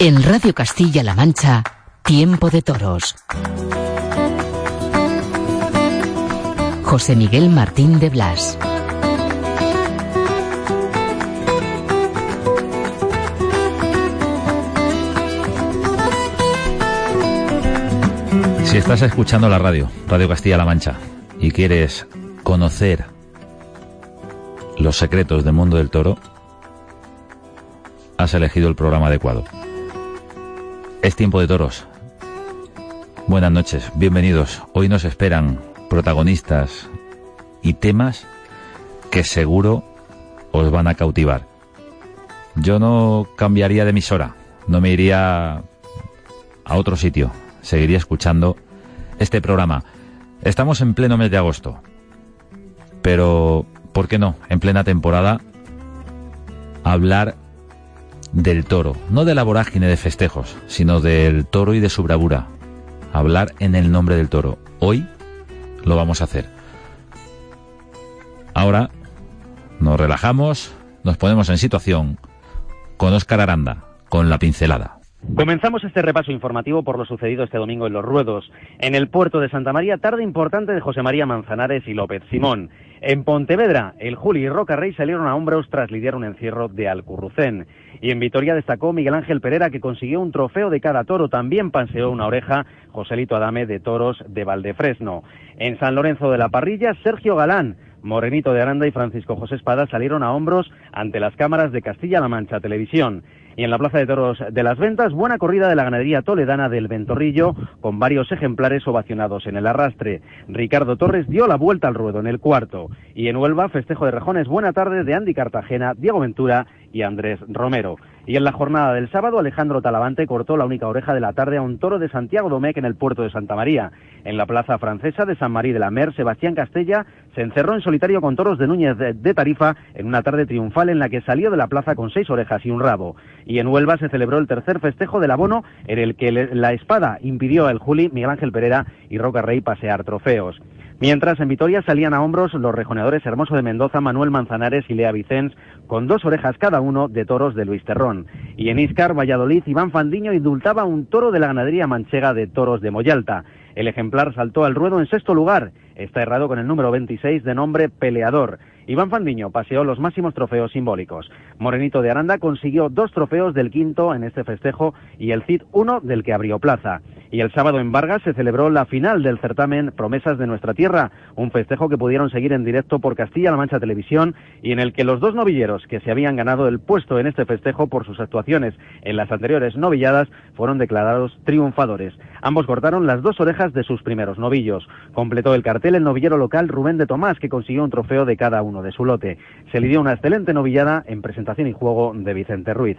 En Radio Castilla-La Mancha, Tiempo de Toros. José Miguel Martín de Blas. Si estás escuchando la radio, Radio Castilla-La Mancha, y quieres conocer los secretos del mundo del toro, has elegido el programa adecuado. Es tiempo de toros. Buenas noches, bienvenidos. Hoy nos esperan protagonistas y temas que seguro os van a cautivar. Yo no cambiaría de emisora, no me iría a otro sitio, seguiría escuchando este programa. Estamos en pleno mes de agosto, pero ¿por qué no? En plena temporada, hablar del toro, no de la vorágine de festejos, sino del toro y de su bravura. Hablar en el nombre del toro. Hoy lo vamos a hacer. Ahora nos relajamos, nos ponemos en situación con Óscar Aranda, con la pincelada. Comenzamos este repaso informativo por lo sucedido este domingo en Los Ruedos. En el puerto de Santa María, tarde importante de José María Manzanares y López Simón. En Pontevedra, el Juli y Roca Rey salieron a hombros tras lidiar un encierro de Alcurrucén. Y en Vitoria destacó Miguel Ángel Pereira, que consiguió un trofeo de cada toro. También panseó una oreja Joselito Adame de toros de Valdefresno. En San Lorenzo de la Parrilla, Sergio Galán. Morenito de Aranda y Francisco José Espada salieron a hombros ante las cámaras de Castilla-La Mancha Televisión. Y en la Plaza de Toros de las Ventas, buena corrida de la ganadería toledana del Ventorrillo, con varios ejemplares ovacionados en el arrastre. Ricardo Torres dio la vuelta al ruedo en el cuarto. Y en Huelva, festejo de rejones, buena tarde de Andy Cartagena, Diego Ventura y Andrés Romero. Y en la jornada del sábado, Alejandro Talavante cortó la única oreja de la tarde a un toro de Santiago Domecq en el puerto de Santa María. En la plaza francesa de San Marí de la Mer, Sebastián Castella se encerró en solitario con toros de Núñez de, Tarifa en una tarde triunfal en la que salió de la plaza con seis orejas y un rabo. Y en Huelva se celebró el tercer festejo del abono en el que la espada impidió al Juli, Miguel Ángel Pereira y Roca Rey pasear trofeos. Mientras en Vitoria salían a hombros los rejoneadores Hermoso de Mendoza, Manuel Manzanares y Lea Vicens, con dos orejas cada uno de toros de Luis Terrón. Y en Iscar, Valladolid, Iván Fandiño indultaba un toro de la ganadería manchega de toros de Moyalta. El ejemplar saltó al ruedo en sexto lugar. Está errado con el número 26 de nombre Peleador. Iván Fandiño paseó los máximos trofeos simbólicos. Morenito de Aranda consiguió dos trofeos del quinto en este festejo y el CID uno del que abrió plaza. Y el sábado en Vargas se celebró la final del certamen Promesas de Nuestra Tierra, un festejo que pudieron seguir en directo por Castilla-La Mancha Televisión y en el que los dos novilleros que se habían ganado el puesto en este festejo por sus actuaciones en las anteriores novilladas fueron declarados triunfadores. Ambos cortaron las dos orejas de sus primeros novillos. Completó el cartel el novillero local Rubén de Tomás, que consiguió un trofeo de cada uno de su lote. Se lidió una excelente novillada en presentación y juego de Vicente Ruiz.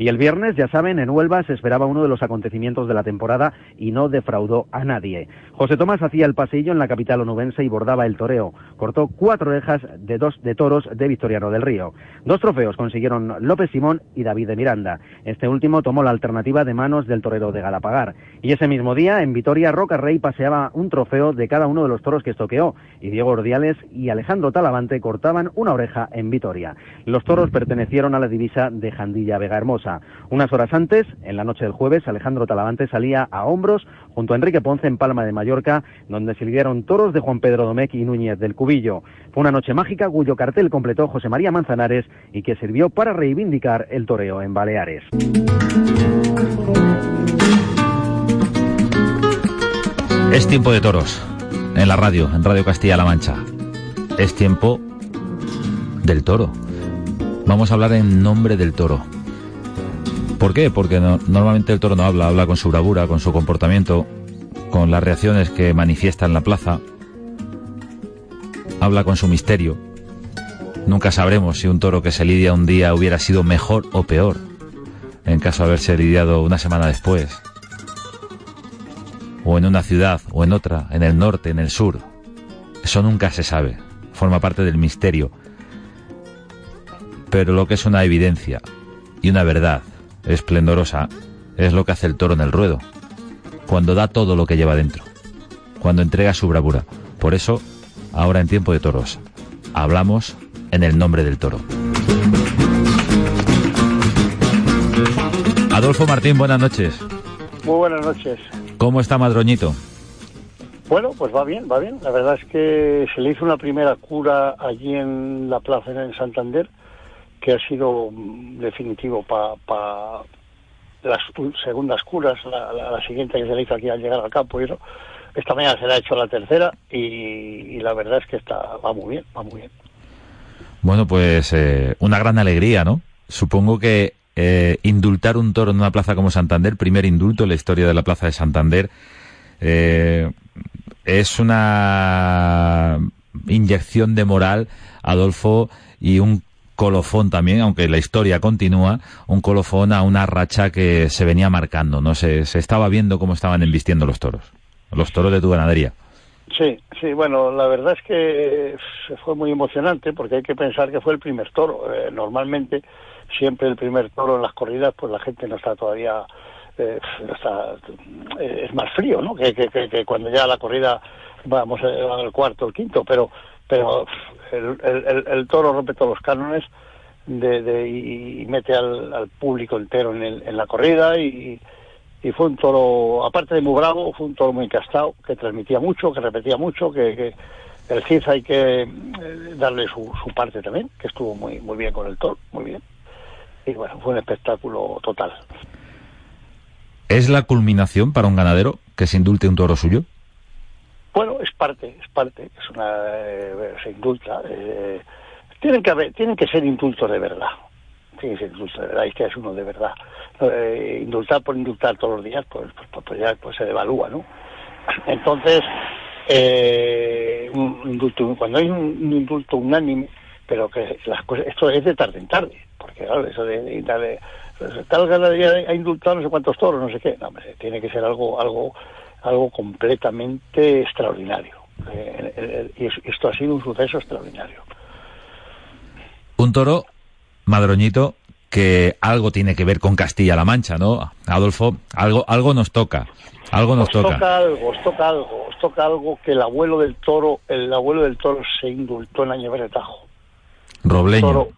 Y el viernes, ya saben, en Huelva se esperaba uno de los acontecimientos de la temporada y no defraudó a nadie. José Tomás hacía el paseillo en la capital onubense y bordaba el toreo. Cortó cuatro orejas de dos de toros de Victoriano del Río. Dos trofeos consiguieron López Simón y David de Miranda. Este último tomó la alternativa de manos del torero de Galapagar. Y ese mismo día, en Vitoria, Roca Rey paseaba un trofeo de cada uno de los toros que estoqueó. Y Diego Ordiales y Alejandro Talavante cortaban una oreja en Vitoria. Los toros pertenecieron a la divisa de Jandilla Vega Hermosa. Unas horas antes, en la noche del jueves, Alejandro Talavante salía a hombros junto a Enrique Ponce en Palma de Mallorca, donde se toros de Juan Pedro Domecq y Núñez del Cubillo. Fue una noche mágica cuyo cartel completó José María Manzanares y que sirvió para reivindicar el toreo en Baleares. Es tiempo de toros en la radio, en Radio Castilla-La Mancha. Es tiempo del toro. Vamos a hablar en nombre del toro. ¿Por qué? Porque no- normalmente el toro no habla, habla con su bravura, con su comportamiento. con las reacciones que manifiesta en la plaza, habla con su misterio. Nunca sabremos si un toro que se lidia un día hubiera sido mejor o peor, en caso de haberse lidiado una semana después, o en una ciudad, o en otra, en el norte, en el sur. Eso nunca se sabe, forma parte del misterio. Pero lo que es una evidencia y una verdad esplendorosa es lo que hace el toro en el ruedo, cuando da todo lo que lleva dentro, cuando entrega su bravura. Por eso, ahora en tiempo de toros, hablamos en el nombre del toro. Adolfo Martín, buenas noches. Muy buenas noches. ¿Cómo está Madroñito? Bueno, pues va bien, va bien. La verdad es que se le hizo una primera cura allí en la plaza en Santander, que ha sido definitivo para las segundas curas, la, siguiente que se le hizo aquí al llegar al campo. Y esta mañana se le ha hecho la tercera y, la verdad es que está va muy bien, va muy bien. Bueno, pues eh, una gran alegría, ¿no? Supongo que eh, indultar un toro en una plaza como Santander, primer indulto en la historia de la plaza de Santander, eh, es una inyección de moral, Adolfo, y un colofón también, aunque la historia continúa, un colofón a una racha que se venía marcando, ¿no? Se, se estaba viendo cómo estaban embistiendo los toros, los toros de tu ganadería. Sí, sí, bueno, la verdad es que fue muy emocionante porque hay que pensar que fue el primer toro. Eh, normalmente, siempre el primer toro en las corridas, pues la gente no está todavía, eh, está, eh, es más frío, ¿no? Que, que, que, cuando ya la corrida vamos al cuarto, el quinto, pero pero el, el, toro rompe todos los cánones de, y mete al, público entero en, en la corrida y, fue un toro, aparte de muy bravo, fue un toro muy encastado, que transmitía mucho, que repetía mucho, que, el CIF hay que eh, darle su, su parte también, que estuvo muy, muy bien con el toro, muy bien. Y bueno, fue un espectáculo total. ¿Es la culminación para un ganadero que se indulte un toro suyo? Bueno, es parte, es parte, es una, eh, se indulta. Eh, tienen que haber, tienen que ser indultos de verdad. Tienen que ser indultos de verdad, y que es uno de verdad. Eh, indultar por indultar todos los días, pues, pues, pues ya pues se devalúa, ¿no? Entonces, un indulto, cuando hay un, indulto unánime, pero que las cosas, esto es de tarde en tarde, porque claro, eso de, de, de tal ganadería ha indultado no sé cuántos toros, no sé qué, no, hombre, tiene que ser algo, algo algo completamente extraordinario. Eh, y esto ha sido un suceso extraordinario. Un toro, Madroñito, que algo tiene que ver con Castilla-La Mancha, ¿no? Adolfo, algo, algo nos toca, algo nos toca. toca. algo, os toca algo, os toca algo que el abuelo del toro, el abuelo del toro se indultó en Año Tajo. Robleño. Toro,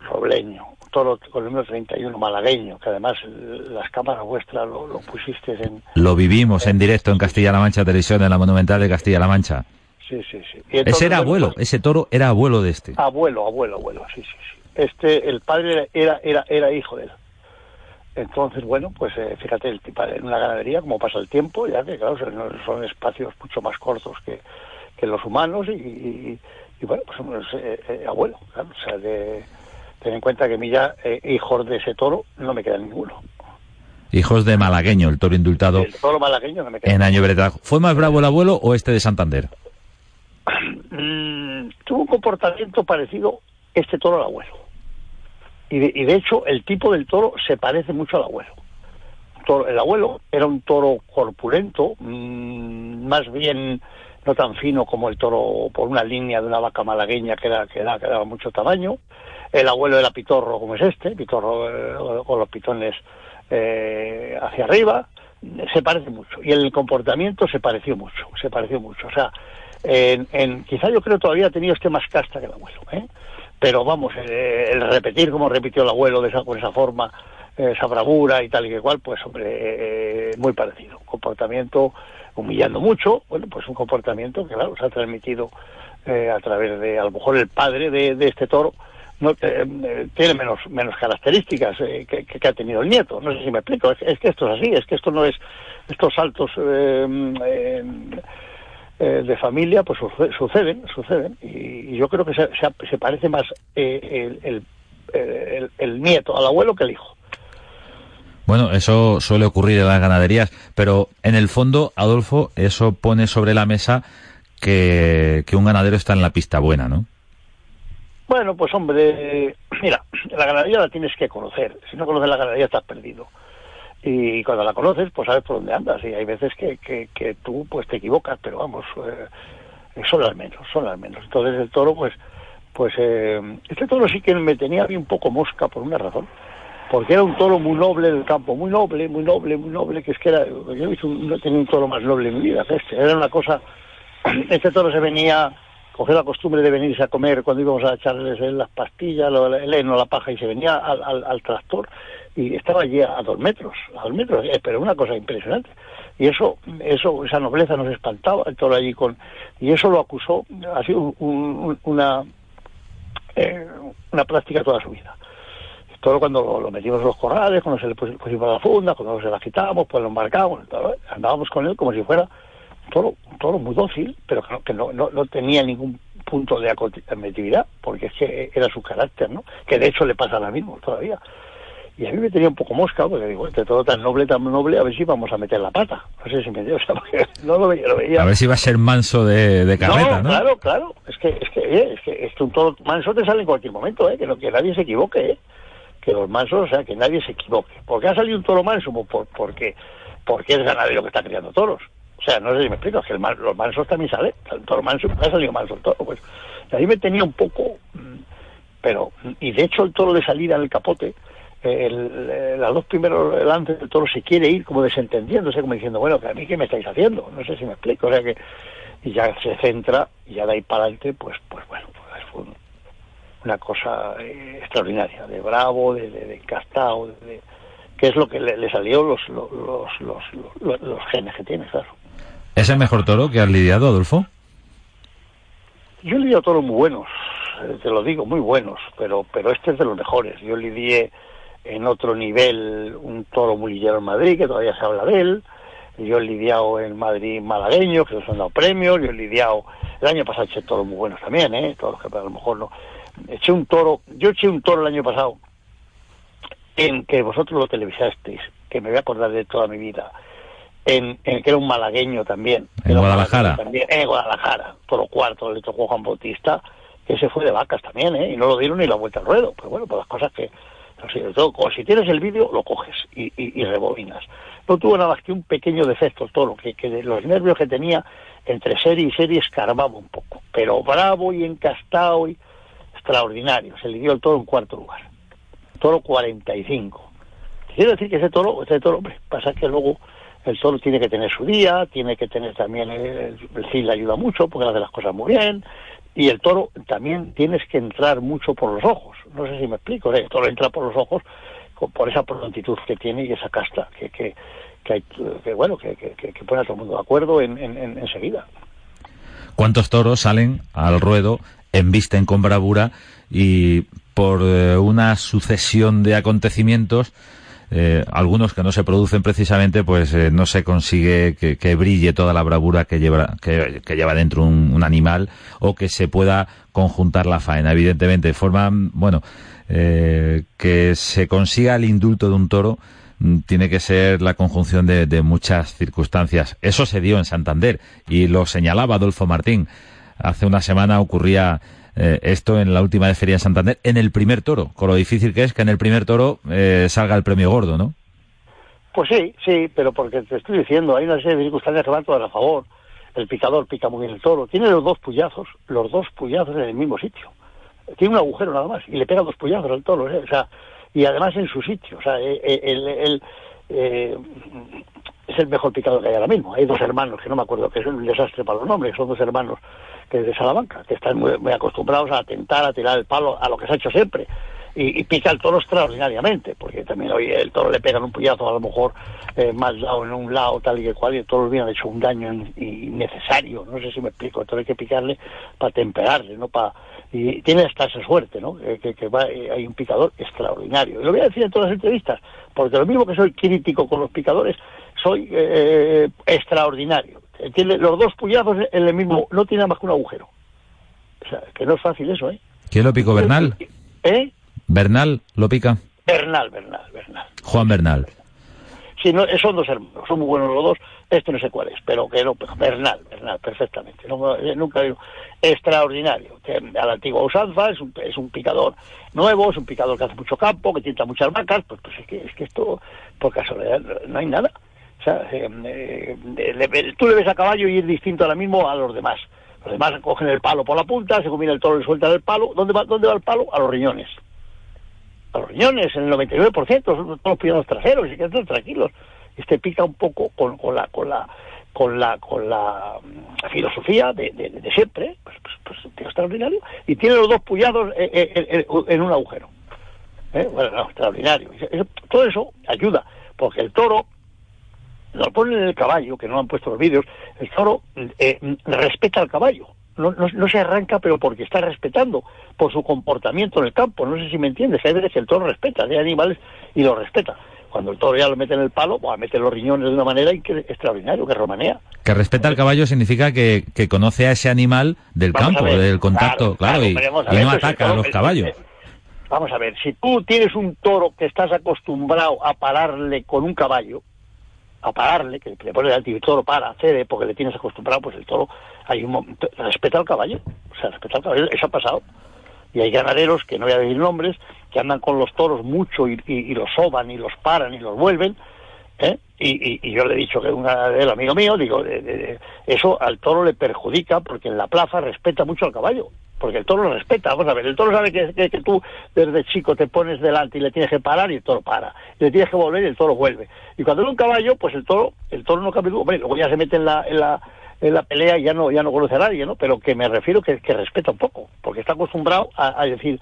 robleño toro con el número 31 malagueño, que además las cámaras vuestras lo, lo pusiste en... Lo vivimos en, directo en Castilla-La Mancha Televisión, en la Monumental de Castilla-La Mancha. Sí, sí, sí. ese era abuelo, ese toro era abuelo de este. Abuelo, abuelo, abuelo, sí, sí, sí. Este, el padre era, era, era hijo de él. Entonces, bueno, pues eh, fíjate, el, en una ganadería, como pasa el tiempo, ya que claro, son, espacios mucho más cortos que, que los humanos y, y, bueno, pues eh, eh, abuelo, claro, o sea, de Ten en cuenta que a mí ya, eh, hijos de ese toro, no me queda ninguno. Hijos de malagueño, el toro indultado. El toro malagueño no me queda. En Año Bretajo. ¿Fue más bravo el abuelo o este de Santander? Mm, tuvo un comportamiento parecido este toro al abuelo. Y de, y de, hecho, el tipo del toro se parece mucho al abuelo. el abuelo era un toro corpulento, mmm, más bien no tan fino como el toro por una línea de una vaca malagueña que, era, que, era, que daba mucho tamaño, el abuelo era pitorro como es este, pitorro eh, con los pitones eh, hacia arriba, se parece mucho. Y el comportamiento se pareció mucho, se pareció mucho. O sea, en, en, quizá yo creo todavía ha tenido este más casta que el abuelo, ¿eh? Pero vamos, eh, el, repetir como repitió el abuelo de esa, con esa forma, esa bravura y tal y que cual, pues hombre, muy parecido. Comportamiento humillando mucho, bueno, pues un comportamiento que claro, se ha transmitido a través de, a lo mejor el padre de, de este toro, no, eh, eh, tiene menos, menos características eh, que, ha tenido el nieto. No sé si me explico. Es, que esto es así, es que esto no es. Estos saltos de familia, pues suceden, suceden. Y, yo creo que se, se, parece más el, el, el, nieto al abuelo que el hijo. Bueno, eso suele ocurrir en las ganaderías, pero en el fondo, Adolfo, eso pone sobre la mesa que, que un ganadero está en la pista buena, ¿no? Bueno, pues hombre, mira, la ganadería la tienes que conocer. Si no conoces la ganadería estás perdido. Y cuando la conoces, pues sabes por dónde andas. Y hay veces que, que, tú pues te equivocas, pero vamos, eh, son las menos, son las menos. Entonces el toro, pues, pues eh, este toro sí que me tenía a un poco mosca por una razón. Porque era un toro muy noble del campo, muy noble, muy noble, muy noble, que es que era, yo he visto, no tenía un toro más noble en mi vida este. Era una cosa, este toro se venía cogió la costumbre de venirse a comer cuando íbamos a echarles las pastillas, el heno, la paja, y se venía al, tractor y estaba allí a dos metros, a dos metros, eh, pero una cosa impresionante. Y eso, eso, esa nobleza nos espantaba, el toro allí con, y eso lo acusó, sido un, un, una, eh, una práctica toda su vida. Todo cuando lo, lo, metimos en los corrales, cuando se le pusimos la funda, cuando se la quitamos, pues lo embarcamos, andábamos con él como si fuera toro, un toro muy dócil, pero que, no, no, no tenía ningún punto de acometividad, porque es que era su carácter, ¿no? Que de hecho le pasa ahora mismo todavía. Y a mí me tenía un poco mosca, porque digo, este todo tan noble, tan noble, a ver si vamos a meter la pata. No sé si me dio, o sea, porque no lo veía, lo veía. A ver si va a ser manso de, de carreta, ¿no? Claro, claro. Es que, es que, eh, es que, es que un toro manso te sale en cualquier momento, ¿eh? Que, no, que nadie se equivoque, ¿eh? Que los mansos, o sea, que nadie se equivoque. ¿Por qué ha salido un toro manso? Pues por, porque, porque es ganadero que está criando toros. O sea, no sé si me explico, es que el los mansos también salen, el toro manso, ha salido manso el toro, pues. Y ahí me tenía un poco, pero, y de hecho el toro de salida en el capote, el, el, los dos primeros lances del toro se quiere ir como desentendiéndose, como diciendo, bueno, a mí qué me estáis haciendo, no sé si me explico, o sea que, y ya se centra, y ya de ahí para adelante, pues, pues bueno, una cosa eh, extraordinaria, de bravo, de, de, de encastado, de, que es lo que le, le salió los los, los, los, los, los genes que tiene, claro. ¿Es el mejor toro que has lidiado, Adolfo? Yo he lidiado toros muy buenos, te lo digo, muy buenos, pero, pero este es de los mejores. Yo lidié en otro nivel un toro muy lillero en Madrid, que todavía se habla de él. Yo he lidiado en Madrid malagueño, que nos han dado premios. Yo he lidiado, el año pasado eché toros muy buenos también, ¿eh? Toros que a lo mejor no. Eché un toro, yo eché un toro el año pasado en que vosotros lo televisasteis, que me voy a acordar de toda mi vida en, en, que era un malagueño también. En Guadalajara. También, en Guadalajara, toro cuarto, le tocó Juan Bautista, que se fue de vacas también, ¿eh? Y no lo dieron ni la vuelta al ruedo. Pues bueno, pues las cosas que, todo, si tienes el vídeo, lo coges y, y, y, rebobinas. No tuvo nada más que un pequeño defecto el toro, que, que de los nervios que tenía, entre serie y serie escarbaba un poco. Pero bravo y encastado y extraordinario. Se le dio el toro en cuarto lugar. Toro 45. Quiero decir que ese toro, ese toro, hombre, pasa que luego el toro tiene que tener su día, tiene que tener también, el, el CIL le ayuda mucho porque hace las cosas muy bien, y el toro también tienes que entrar mucho por los ojos, no sé si me explico, ¿eh? el toro entra por los ojos por esa prontitud que tiene y esa casta que, que, que, hay, que bueno, que, que, pone a todo el mundo de acuerdo en, en, en, enseguida. ¿Cuántos toros salen al ruedo, embisten con bravura y por eh, una sucesión de acontecimientos eh, algunos que no se producen precisamente, pues eh, no se consigue que, brille toda la bravura que lleva, que, lleva dentro un, animal o que se pueda conjuntar la faena. Evidentemente, de forma, bueno, que se consiga el indulto de un toro mm, tiene que ser la conjunción de, de muchas circunstancias. Eso se dio en Santander y lo señalaba Adolfo Martín. Hace una semana ocurría eh, esto en la última de Feria de Santander, en el primer toro, con lo difícil que es que en el primer toro eh, salga el premio gordo, ¿no? Pues sí, sí, pero porque te estoy diciendo, hay una serie de circunstancias que van todas a favor. El picador pica muy bien el toro, tiene los dos puyazos, los dos puyazos en el mismo sitio. Tiene un agujero nada más y le pega dos puyazos al toro, ¿eh? o sea, y además en su sitio, o sea, el, el, eh, es el mejor picador que hay ahora mismo. Hay dos hermanos, que no me acuerdo, que es un desastre para los nombres, son dos hermanos que Salamanca, que están muy, muy, acostumbrados a atentar, a tirar el palo, a lo que se ha hecho siempre. Y, y pica el toro extraordinariamente, porque también hoy el toro le pegan un puñazo, a lo mejor eh, más dado en un lado, tal y cual, y el toro hubiera hecho un daño innecesario, no sé si me explico, entonces hay que picarle para temperarle, no para... Y tiene hasta esa suerte, ¿no? Que, que, va, hay un picador extraordinario. Y lo voy a decir en todas las entrevistas, porque lo mismo que soy crítico con los picadores, soy eh, extraordinario. Tiene los dos puñazos en el mismo, no tiene más que un agujero. O sea, que no es fácil eso, ¿eh? ¿Quién lo picó, Bernal? ¿Eh? ¿Bernal lo pica? Bernal, Bernal, Bernal. Juan Bernal. Sí, no, son dos hermanos, son muy buenos los dos, este no sé cuál es, pero que no, Bernal, Bernal, perfectamente, eh, nunca extraordinario, que a la antigua usanza es un, es un picador nuevo, es un picador que hace mucho campo, que tienta muchas vacas, pues, pues es, que, es que esto, por casualidad, no hay nada. Eh, eh, tú le ves a caballo y es distinto ahora mismo a los demás. Los demás cogen el palo por la punta, se combina el toro y sueltan el palo. ¿Dónde va, ¿Dónde va el palo? A los riñones a los riñones, en el 99%, son todos los pianos traseros y quedan tranquilos. Este pica un poco con, con la con la con la con la mm, filosofía de, de, siempre, pues, pues, pues extraordinario, y tiene los dos puyados eh, en, un agujero. Bueno, no, extraordinario. todo eso ayuda, porque el toro, lo ponen en el caballo, que no han puesto los vídeos, el toro respeta al caballo no, no, se arranca, pero porque está respetando por su comportamiento en el campo. No sé si me entiendes. Hay veces que el toro respeta, hay animales y lo respeta. Cuando el toro ya lo mete en el palo, pues, mete los riñones de una manera extraordinaria, que romanea. Que respeta al caballo significa que, que conoce a ese animal del campo, del contacto, claro, y, no pues ataca a los caballos. Vamos a ver, si tú tienes un toro que estás acostumbrado a pararle con un caballo, a pararle, que le pones el toro para, cede, porque le tienes acostumbrado, pues el toro hay un respeta al caballo, o sea, respeta al caballo, eso ha pasado. Y hay ganaderos, que no voy a decir nombres, que andan con los toros mucho y, los soban y los paran y los vuelven, ¿eh? y, yo le he dicho que un ganadero amigo mío, digo, eso al toro le perjudica porque en la plaza respeta mucho al caballo, porque el toro lo respeta. Vamos a ver, el toro sabe que, que, tú desde chico te pones delante y le tienes que parar y el toro para, y le tienes que volver y el toro vuelve. Y cuando es un caballo, pues el toro, el toro no cambia, hombre, luego ya se mete en la, en la en la pelea ya no ya no conoce a nadie, ¿no? Pero que me refiero que, que respeta un poco, porque está acostumbrado a, decir,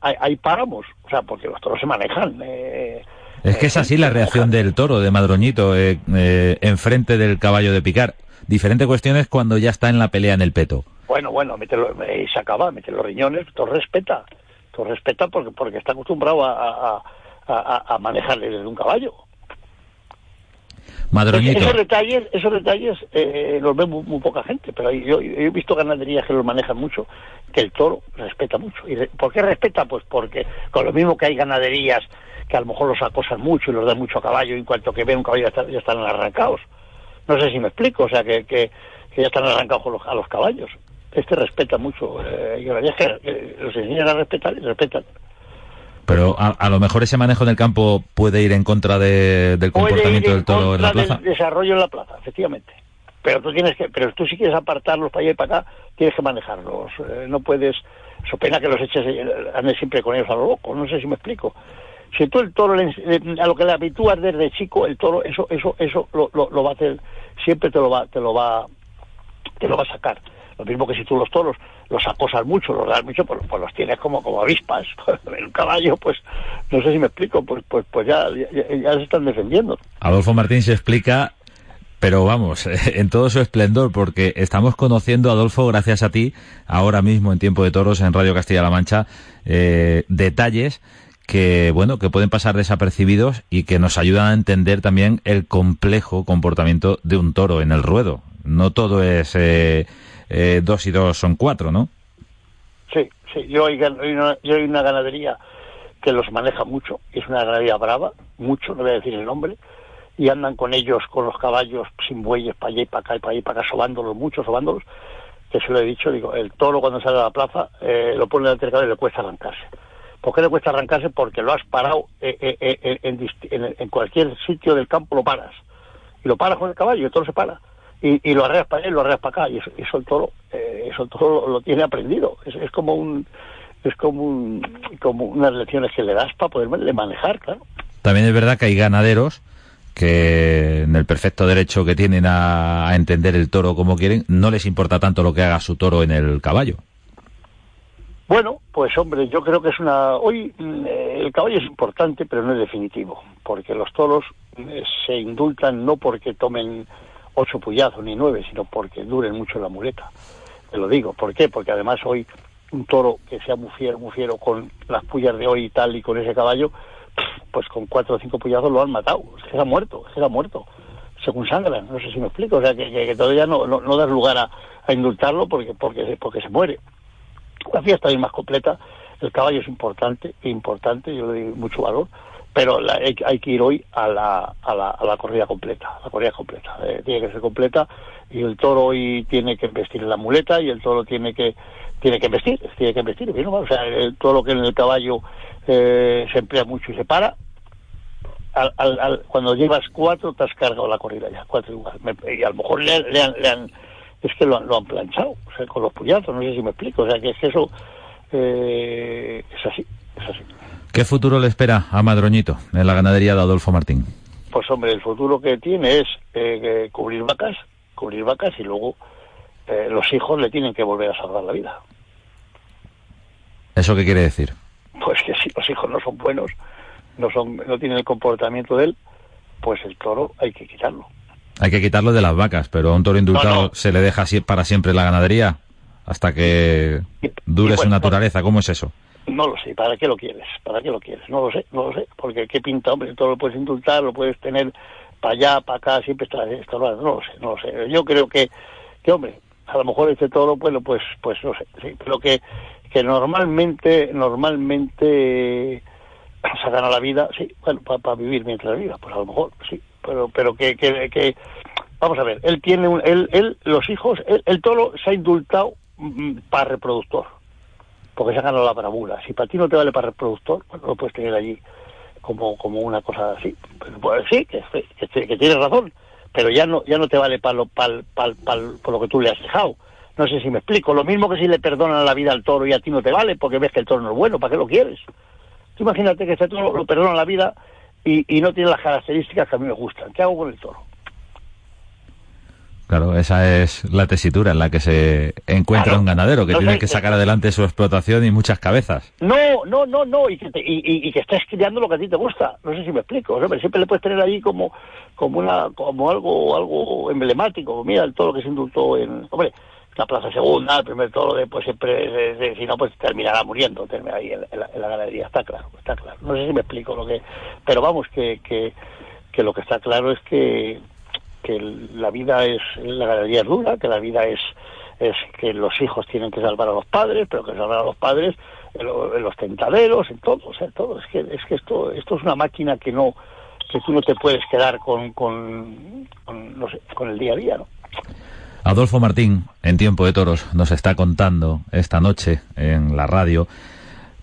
ahí paramos, o sea, porque los toros se manejan. Eh, es que es así la reacción del toro, de Madroñito, eh, eh, enfrente del caballo de picar. Diferente cuestión es cuando ya está en la pelea en el peto. Bueno, bueno, y se acaba, mete los riñones, todo respeta, todo respeta porque, porque está acostumbrado a, a, a manejarle desde un caballo. Esos detalles, esos detalles eh, los ve muy, poca gente, pero yo, he visto ganaderías que los manejan mucho, que el toro respeta mucho. ¿Y por qué respeta? Pues porque con lo mismo que hay ganaderías que a lo mejor los acosan mucho y los dan mucho a caballo, y en cuanto que ven un caballo ya, están arrancados. No sé si me explico, o sea, que, que, ya están arrancados a los, caballos. Este respeta mucho, eh, y que los enseñan a respetar y respetan. Pero a, lo mejor ese manejo en el campo puede ir en contra del comportamiento del toro en la plaza. Del desarrollo en la plaza, efectivamente. Pero tú tienes que, pero tú si quieres apartarlos para allá y para acá, tienes que manejarlos. Eh, no puedes, so pena que los eches, eh, andes siempre con ellos a lo loco. No sé si me explico. Si tú el toro a lo que le habitúas desde chico, el toro eso eso eso lo, lo va a hacer, siempre te lo va te lo va te lo va a sacar. Lo mismo que si tú los toros los acosas mucho, los das mucho, pues, pues los tienes como, como avispas. El caballo, pues, no sé si me explico, pues, pues, pues ya, ya, se están defendiendo. Adolfo Martín se explica pero vamos, en todo su esplendor, porque estamos conociendo, Adolfo, gracias a ti, ahora mismo en Tiempo de Toros en Radio Castilla-La Mancha, eh, detalles que, bueno, que pueden pasar desapercibidos y que nos ayudan a entender también el complejo comportamiento de un toro en el ruedo. No todo es eh, eh, dos y dos son cuatro, ¿no? Sí, sí. Yo hay, una, yo hay una ganadería que los maneja mucho, es una ganadería brava, mucho, no voy a decir el nombre, y andan con ellos, con los caballos sin bueyes, para allá y para acá y para allá para acá, sobándolos mucho, sobándolos, que se lo he dicho, digo, el toro cuando sale a la plaza eh, lo pone delante del caballo y le cuesta arrancarse. ¿Por qué le cuesta arrancarse? Porque lo has parado eh, en, en, cualquier sitio del campo, lo paras. Y lo paras con el caballo y el toro se para. Y, lo arreas para allá lo arreas para acá. Y eso, eso el toro eh, eso el toro lo, tiene aprendido. Es, como un es como como unas lecciones que le das para poderle manejar claro. También es verdad que hay ganaderos que en el perfecto derecho que tienen a, entender el toro como quieren no les importa tanto lo que haga su toro en el caballo bueno, pues hombre, yo creo que es una... Hoy mm, el caballo es importante, pero no es definitivo, porque los toros eh, se indultan no porque tomen ocho puyazos ni nueve, sino porque duren mucho la muleta. Te lo digo. ¿Por qué? Porque además hoy un toro que sea muy fiero, muy fiero con las puyas de hoy y tal y con ese caballo, pues con cuatro o cinco puyazos lo han matado. Es que se ha muerto, es que se ha muerto. Según sangran, no sé si me explico. O sea, que, todavía no, no, das lugar a, indultarlo porque, porque, porque se muere. La fiesta es más completa, el caballo es importante, importante, yo le doy mucho valor, pero hay, que ir hoy a la, a la, a la corrida completa, la corrida completa, eh, tiene que ser completa y el toro hoy tiene que vestir la muleta y el toro tiene que tiene que vestir, tiene que vestir, o sea, todo lo que en el caballo eh, se emplea mucho y se para, al, al, cuando llevas cuatro te has cargado la corrida ya, cuatro igual, y a lo mejor le, han, es que lo han, lo han planchado, o sea, con los puñazos, no sé si me explico, o sea, que es que eso eh, es así, es así. ¿Qué futuro le espera a Madroñito en la ganadería de Adolfo Martín? Pues hombre, el futuro que tiene es eh, cubrir vacas, cubrir vacas y luego eh, los hijos le tienen que volver a salvar la vida. ¿Eso qué quiere decir? Pues que si los hijos no son buenos, no son, no tienen el comportamiento de él, pues el toro hay que quitarlo. Hay que quitarlo de las vacas, pero a un toro indultado se le deja para siempre la ganadería hasta que dure su naturaleza. ¿Cómo es eso? No lo sé, ¿para qué lo quieres? ¿Para qué lo quieres? No lo sé, no lo sé, porque qué pinta, hombre, todo lo puedes indultar, lo puedes tener para allá, para acá, siempre está estorbando, no lo sé, no lo sé. Yo creo que, que hombre, a lo mejor este toro, pues, pues, pues no sé, sí, pero que, que normalmente, normalmente se gana la vida, sí, bueno, para vivir mientras viva, pues a lo mejor, sí, pero, pero que, que, vamos a ver, él tiene, un, él, él, los hijos, el toro se ha indultado mm, para reproductor porque se ha ganado la bravura. Si para ti no te vale para reproductor, pues lo puedes tener allí como, como una cosa así. Pues, sí, que, que, tienes razón, pero ya no, ya no te vale para lo, para, para, por lo que tú le has dejado. No sé si me explico. Lo mismo que si le perdonan la vida al toro y a ti no te vale porque ves que el toro no es bueno, ¿para qué lo quieres? Tú imagínate que este toro lo perdona la vida y, y no tiene las características que a mí me gustan. ¿Qué hago con el toro? Claro, esa es la tesitura en la que se encuentra un ganadero, que tiene que sacar adelante su explotación y muchas cabezas. No, no, no, no, y que, y, que estés criando lo que a ti te gusta. No sé si me explico. siempre le puedes tener ahí como, como, una, como algo, algo emblemático. Mira el toro que se indultó en, hombre, la plaza segunda, el primer toro, después siempre, si no, pues terminará muriendo, terminará ahí en, la, ganadería. Está claro, está claro. No sé si me explico lo que, pero vamos, que, que, que lo que está claro es que que la vida es, la galería es dura, que la vida es, es que los hijos tienen que salvar a los padres, pero que salvar a los padres en, los tentaderos, en todo, o sea, todo. Es que, es que esto, esto es una máquina que no, que tú no te puedes quedar con, con, sé, con el día a día, ¿no? Adolfo Martín, en Tiempo de Toros, nos está contando esta noche en la radio,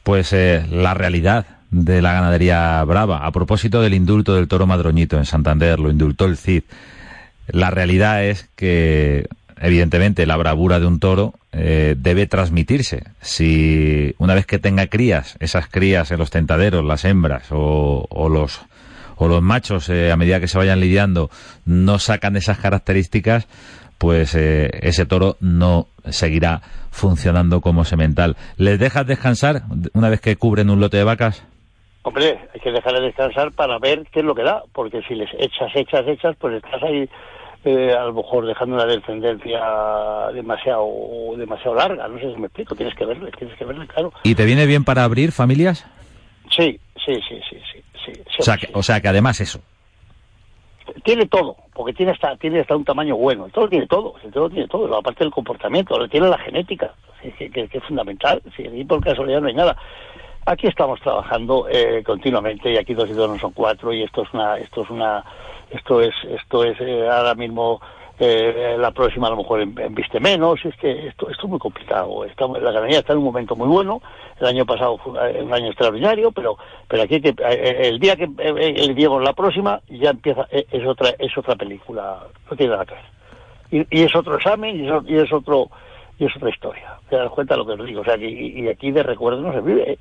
pues eh, la realidad de la ganadería brava. A propósito del indulto del toro madroñito en Santander, lo indultó el CID. La realidad es que, evidentemente, la bravura de un toro eh, debe transmitirse. Si una vez que tenga crías, esas crías en los tentaderos, las hembras o, los o los machos eh, a medida que se vayan lidiando no sacan esas características, pues eh, ese toro no seguirá funcionando como semental. ¿Les dejas descansar una vez que cubren un lote de vacas? Hombre, hay que dejarles descansar para ver qué es lo que da, porque si les echas, echas, echas, pues estás ahí eh, a lo mejor dejando una descendencia demasiado demasiado larga, no sé si me explico, tienes que verle, tienes que verle, claro. ¿Y te viene bien para abrir familias? Sí, sí, sí, sí, sí. sí, o, sea, que, o sea que además eso. Tiene todo, porque tiene hasta, tiene hasta un tamaño bueno, todo tiene todo, todo tiene todo, aparte del comportamiento, tiene la genética, que, es fundamental, y por casualidad no hay nada. Aquí estamos trabajando eh, continuamente y aquí dos y dos no son cuatro y esto es una, esto es una, esto es, esto es eh, ahora mismo eh, la próxima a lo mejor viste menos, es que esto, es muy complicado. la ganadería está en un momento muy bueno, el año pasado fue un año extraordinario, pero pero aquí que, el día que el digamos la próxima ya empieza, es otra, es otra película, no tiene nada que ver. Y, y es otro examen y es, y es otro y es otra historia. Te das cuenta de lo que os digo, o sea, que, y, aquí de recuerdo no se vive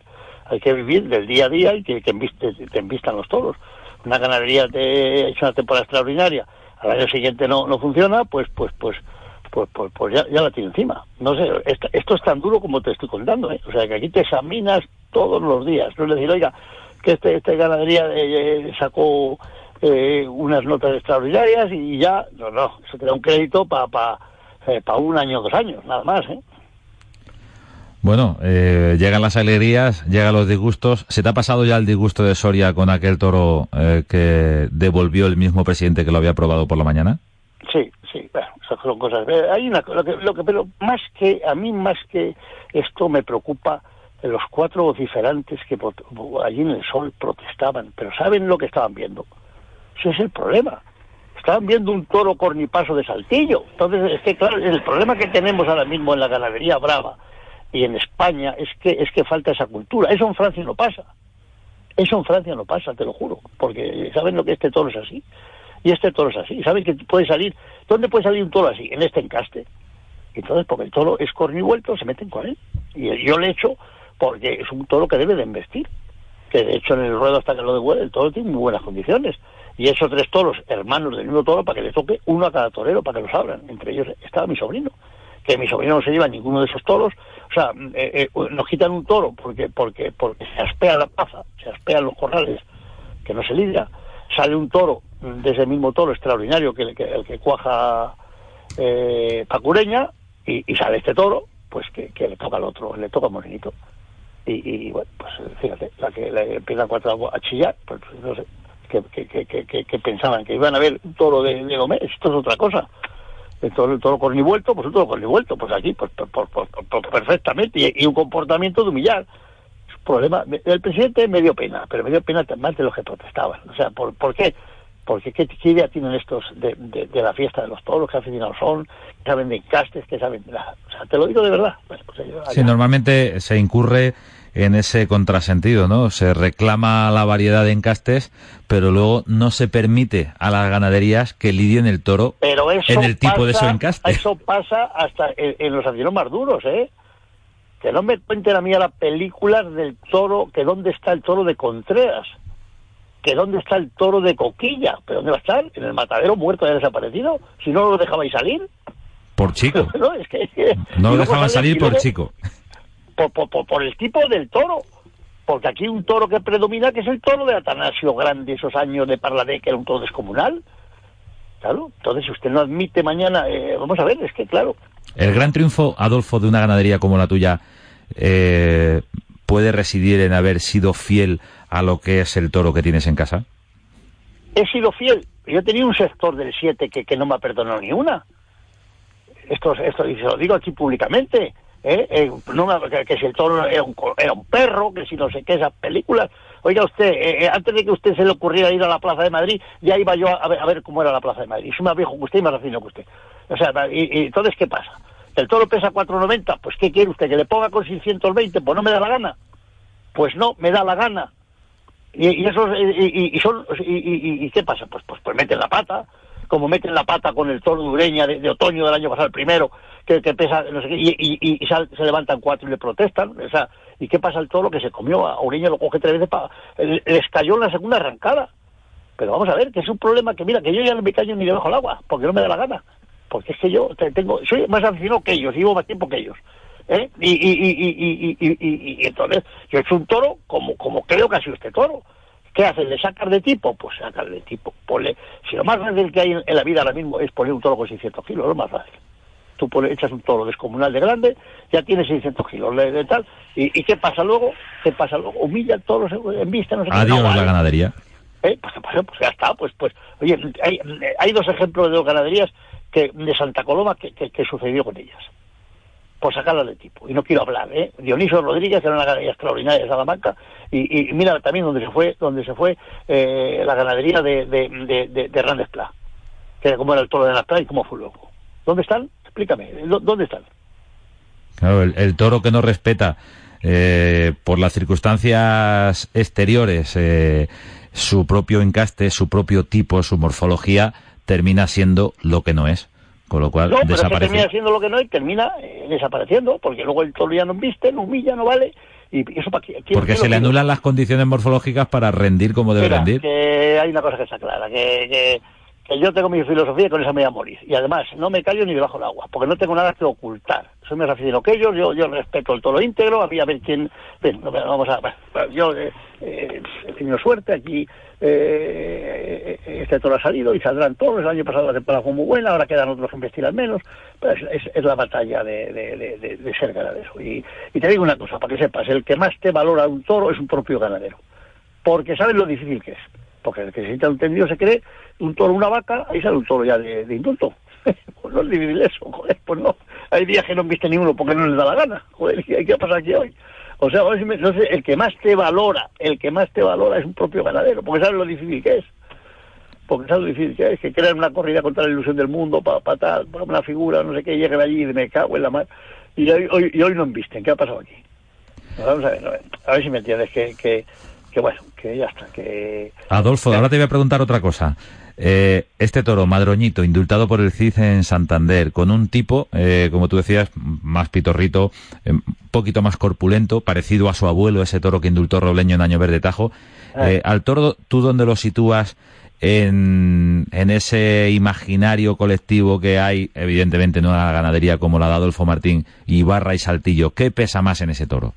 hay que vivir del día a día y que, que te envistan los toros. Una ganadería ha hecho una temporada extraordinaria, al año siguiente no, no funciona, pues pues pues pues, pues, pues ya, ya, la tiene encima. No sé, esto, es tan duro como te estoy contando, ¿eh? O sea, que aquí te examinas todos los días. No es decir, oiga, que este, este ganadería eh, sacó eh, unas notas extraordinarias y ya, no, no, eso te da un crédito para pa, eh, pa un año o dos años, nada más, ¿eh? Bueno, eh, llegan las alegrías, llegan los disgustos. ¿Se te ha pasado ya el disgusto de Soria con aquel toro eh, que devolvió el mismo presidente que lo había aprobado por la mañana? Sí, sí, bueno, esas son cosas. Eh, hay una lo que, lo que, pero más que a mí más que esto me preocupa los cuatro vociferantes que allí en el sol protestaban, pero ¿saben lo que estaban viendo? Ese es el problema. Estaban viendo un toro cornipaso de saltillo. Entonces, es que claro, el problema que tenemos ahora mismo en la ganadería brava y en España es que es que falta esa cultura. Eso en Francia no pasa. Eso en Francia no pasa, te lo juro, porque saben lo que este toro es así. Y este toro es así. ¿Saben que puede salir? ¿Dónde puede salir un toro así? En este encaste. Entonces, porque el toro es cornivuelto, se meten con él. Y yo le echo porque es un toro que debe de investir. Que de hecho en el ruedo hasta que lo devuelve, el toro tiene muy buenas condiciones. Y esos tres toros, hermanos del mismo toro, para que le toque uno a cada torero, para que los abran. Entre ellos estaba mi sobrino. Que mi sobrino no se lleva ninguno de esos toros. O sea, eh, eh, nos quitan un toro porque, porque, porque se aspea la plaza, se aspean los corrales, que no se lidia. Sale un toro de ese mismo toro extraordinario que, el que cuaja eh, Pacureña, y, sale este toro, pues que, le toca al otro, le toca a Morenito. Y, bueno, pues fíjate, la que le empieza cuatro a chillar, pues no sé, que, que, pensaban que iban a ver un toro de, de esto es otra cosa. El toro cornivuelto, pues un toro cornivuelto, pues aquí, pues, perfectamente, y, un comportamiento de humillar. problema, el presidente me dio pena, pero me dio pena más de los que protestaban. O sea, ¿por, por qué? porque ¿qué, idea tienen estos de, la fiesta de los toros, qué aficionados son, que saben de encastes, que saben de la... O sea, te lo digo de verdad. Pues sí, normalmente se incurre en ese contrasentido, ¿no? Se reclama la variedad de encastes, pero luego no se permite a las ganaderías que lidien el toro en el tipo de su encaste. Eso pasa hasta en, los aficionados más duros, ¿eh? Que no me cuenten a mí a las películas del toro, que dónde está el toro de Contreras que dónde está el toro de Coquilla, pero ¿dónde va a estar? En el matadero muerto y desaparecido, si no lo dejabais salir. Por chico. no, lo dejaban salir por chico. Por, el tipo del toro. Porque aquí un toro que predomina, que es el toro de Atanasio Grande, esos años de Parladé, que era un toro descomunal. Claro, entonces si usted no admite mañana, eh, vamos a ver, es que claro. El gran triunfo, Adolfo, de una ganadería como la tuya, eh, puede residir en haber sido fiel a lo que es el toro que tienes en casa? He sido fiel. Yo tenía un sector del 7 que, que no me ha perdonado ni una. Esto, esto y se lo digo aquí públicamente. ¿Eh? eh no que, si el toro era un, era un, perro, que si no sé qué, esas películas. Oiga usted, eh, eh, antes de que usted se le ocurriera ir a la Plaza de Madrid, ya iba yo a ver, a ver cómo era la Plaza de Madrid. Soy más viejo que usted y más recién que usted. O sea, y, y entonces, ¿qué pasa? ¿El toro pesa 4,90? Pues ¿qué quiere usted? ¿Que le ponga con 620? Pues no me da la gana. Pues no, me da la gana. Y, eso, y, son, y, qué pasa? Pues, pues, pues meten la pata, como meten la pata con el toro de Ureña de, otoño del año pasado, el primero, que, pesa, no sé qué, y, se levantan cuatro y le protestan. O sea, ¿y qué pasa el toro que se comió? A Ureña lo coge tres veces, para, les cayó en la segunda arrancada. Pero vamos a ver, que es un problema que, mira, que yo ya no me callo ni debajo del agua, porque no me da la gana. Porque es que yo tengo, soy más aficionado que ellos, llevo más tiempo que ellos. ¿eh? Y, y, y, y, y, entonces yo he hecho un toro como, como creo que ha sido este toro. ¿Qué hacen? ¿Le sacar de tipo? Pues sacar de tipo. Ponle, si lo más fácil que hay en, la vida ahora mismo es poner un toro con 600 kilos, lo más fácil. Tú echas un toro descomunal de grande, ya tiene 600 kilos de, tal. ¿Y, qué pasa luego? ¿Qué pasa luego? Humilla el toro en vista, no sé Adiós la ganadería. ¿Eh? Pues, pues, pues, ya está, pues, pues, oye, hay, hay dos ejemplos de dos ganaderías que, de Santa Coloma que, que sucedió con ellas por sacarla de tipo. Y no quiero hablar, ¿eh? Dionisio Rodríguez era una ganadería extraordinaria de Salamanca y, mira también donde se fue donde se fue eh, la ganadería de, de, de, de Pla, que era como era el toro de las Pla y cómo fue luego. ¿Dónde están? Explícame, ¿dónde están? El, toro que no respeta eh, por las circunstancias exteriores eh, su propio encaste, su propio tipo, su morfología, termina siendo lo que no es. Con lo cual, no, pero desaparece. termina siendo lo que no y termina eh, desapareciendo, porque luego el toro ya no viste, no humilla, no vale. Y eso para Porque se le anulan las condiciones morfológicas para rendir como debe rendir. Que hay una cosa que está clara, que, que, yo tengo mi filosofía y con esa me voy a morir. Y además, no me callo ni debajo del agua, porque no tengo nada que ocultar. Soy más aficionado que ellos, yo, yo respeto el toro íntegro, a a ver quién... vamos a... yo eh, eh, he tenido suerte aquí eh, este toro ha salido y saldrán todos. El año pasado la temporada fue muy buena, ahora quedan otros que investigan menos. Pero es, la batalla de, ser ganadero. Y, te digo una cosa, para que sepas, el que más te valora un toro es un propio ganadero. Porque sabes lo difícil que es. Porque el que sienta un tendido se cree un toro, una vaca, ahí sale un toro ya de, indulto. pues no es difícil eso, joder, pues no. Hay días que no viste ni uno porque no les da la gana. Joder, ¿qué, qué ha pasado aquí hoy? O sea, el que más te valora, el que más te valora es un propio ganadero, porque sabes lo difícil que es. Porque sabes lo difícil que es, que crean una corrida contra la ilusión del mundo, para pa tal, para una figura, no sé qué, lleguen allí y me cago en la mar. Y hoy, hoy, y hoy no embisten, ¿qué ha pasado aquí? Vamos a ver, a ver si me entiendes, que, que, que bueno, que ya está, que... Adolfo, ahora te voy a preguntar otra cosa. Eh, este toro, Madroñito, indultado por el CID en Santander, con un tipo, eh, como tú decías, más pitorrito, un eh, poquito más corpulento, parecido a su abuelo, ese toro que indultó Robleño en Año Verde Tajo. Ah. al toro, ¿tú dónde lo sitúas en, en, ese imaginario colectivo que hay, evidentemente, en una ganadería como la de Adolfo Martín, Ibarra y Saltillo? ¿Qué pesa más en ese toro?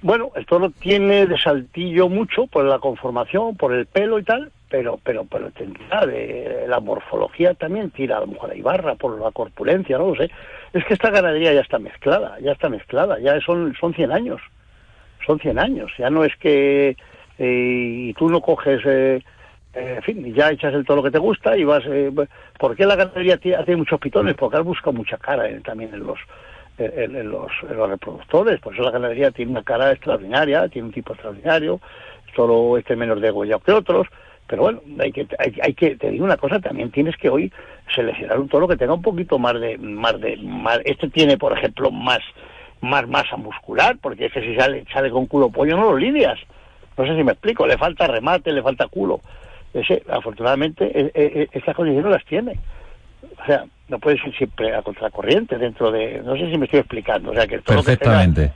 Bueno, el toro tiene de saltillo mucho por la conformación, por el pelo y tal, pero pero pero tendrá de la morfología también tira a lo mejor a Ibarra por la corpulencia, no lo sé. Es que esta ganadería ya está mezclada, ya está mezclada, ya son son 100 años. Son 100 años, ya no es que eh, y tú no coges eh, eh, en fin, ya echas el toro que te gusta y vas eh, ¿por qué la ganadería tiene, muchos pitones? Porque él busca mucha cara también en los en, los, los, reproductores. Por eso la ganadería tiene una cara extraordinaria, tiene un tipo extraordinario, solo este menos de degollado que otros. Pero bueno, hay que, hay, que, te digo una cosa, también tienes que hoy seleccionar un toro que tenga un poquito más de, más de, más, este tiene, por ejemplo, más, más masa muscular, porque es que si sale, sale con culo pollo no lo lidias. No sé si me explico, le falta remate, le falta culo. Ese, afortunadamente, e, e, e, estas condiciones las tiene. O sea, no puedes ir siempre a contracorriente dentro de... No sé si me estoy explicando. O sea, que todo Perfectamente.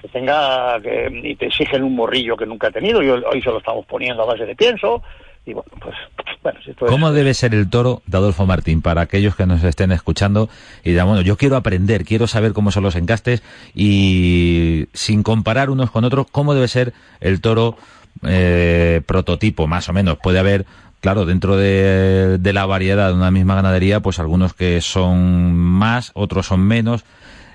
Que tenga, que y te exigen un morrillo que nunca ha tenido. Y hoy se lo estamos poniendo a base de pienso. Y bueno, pues... Bueno, ¿Cómo debe ser el toro de Adolfo Martín para aquellos que nos estén escuchando y digan, bueno, yo quiero aprender, quiero saber cómo son los encastes y sin comparar unos con otros, cómo debe ser el toro eh, prototipo, más o menos? Puede haber claro, dentro de, la variedad de una misma ganadería, pues algunos que son más, otros son menos.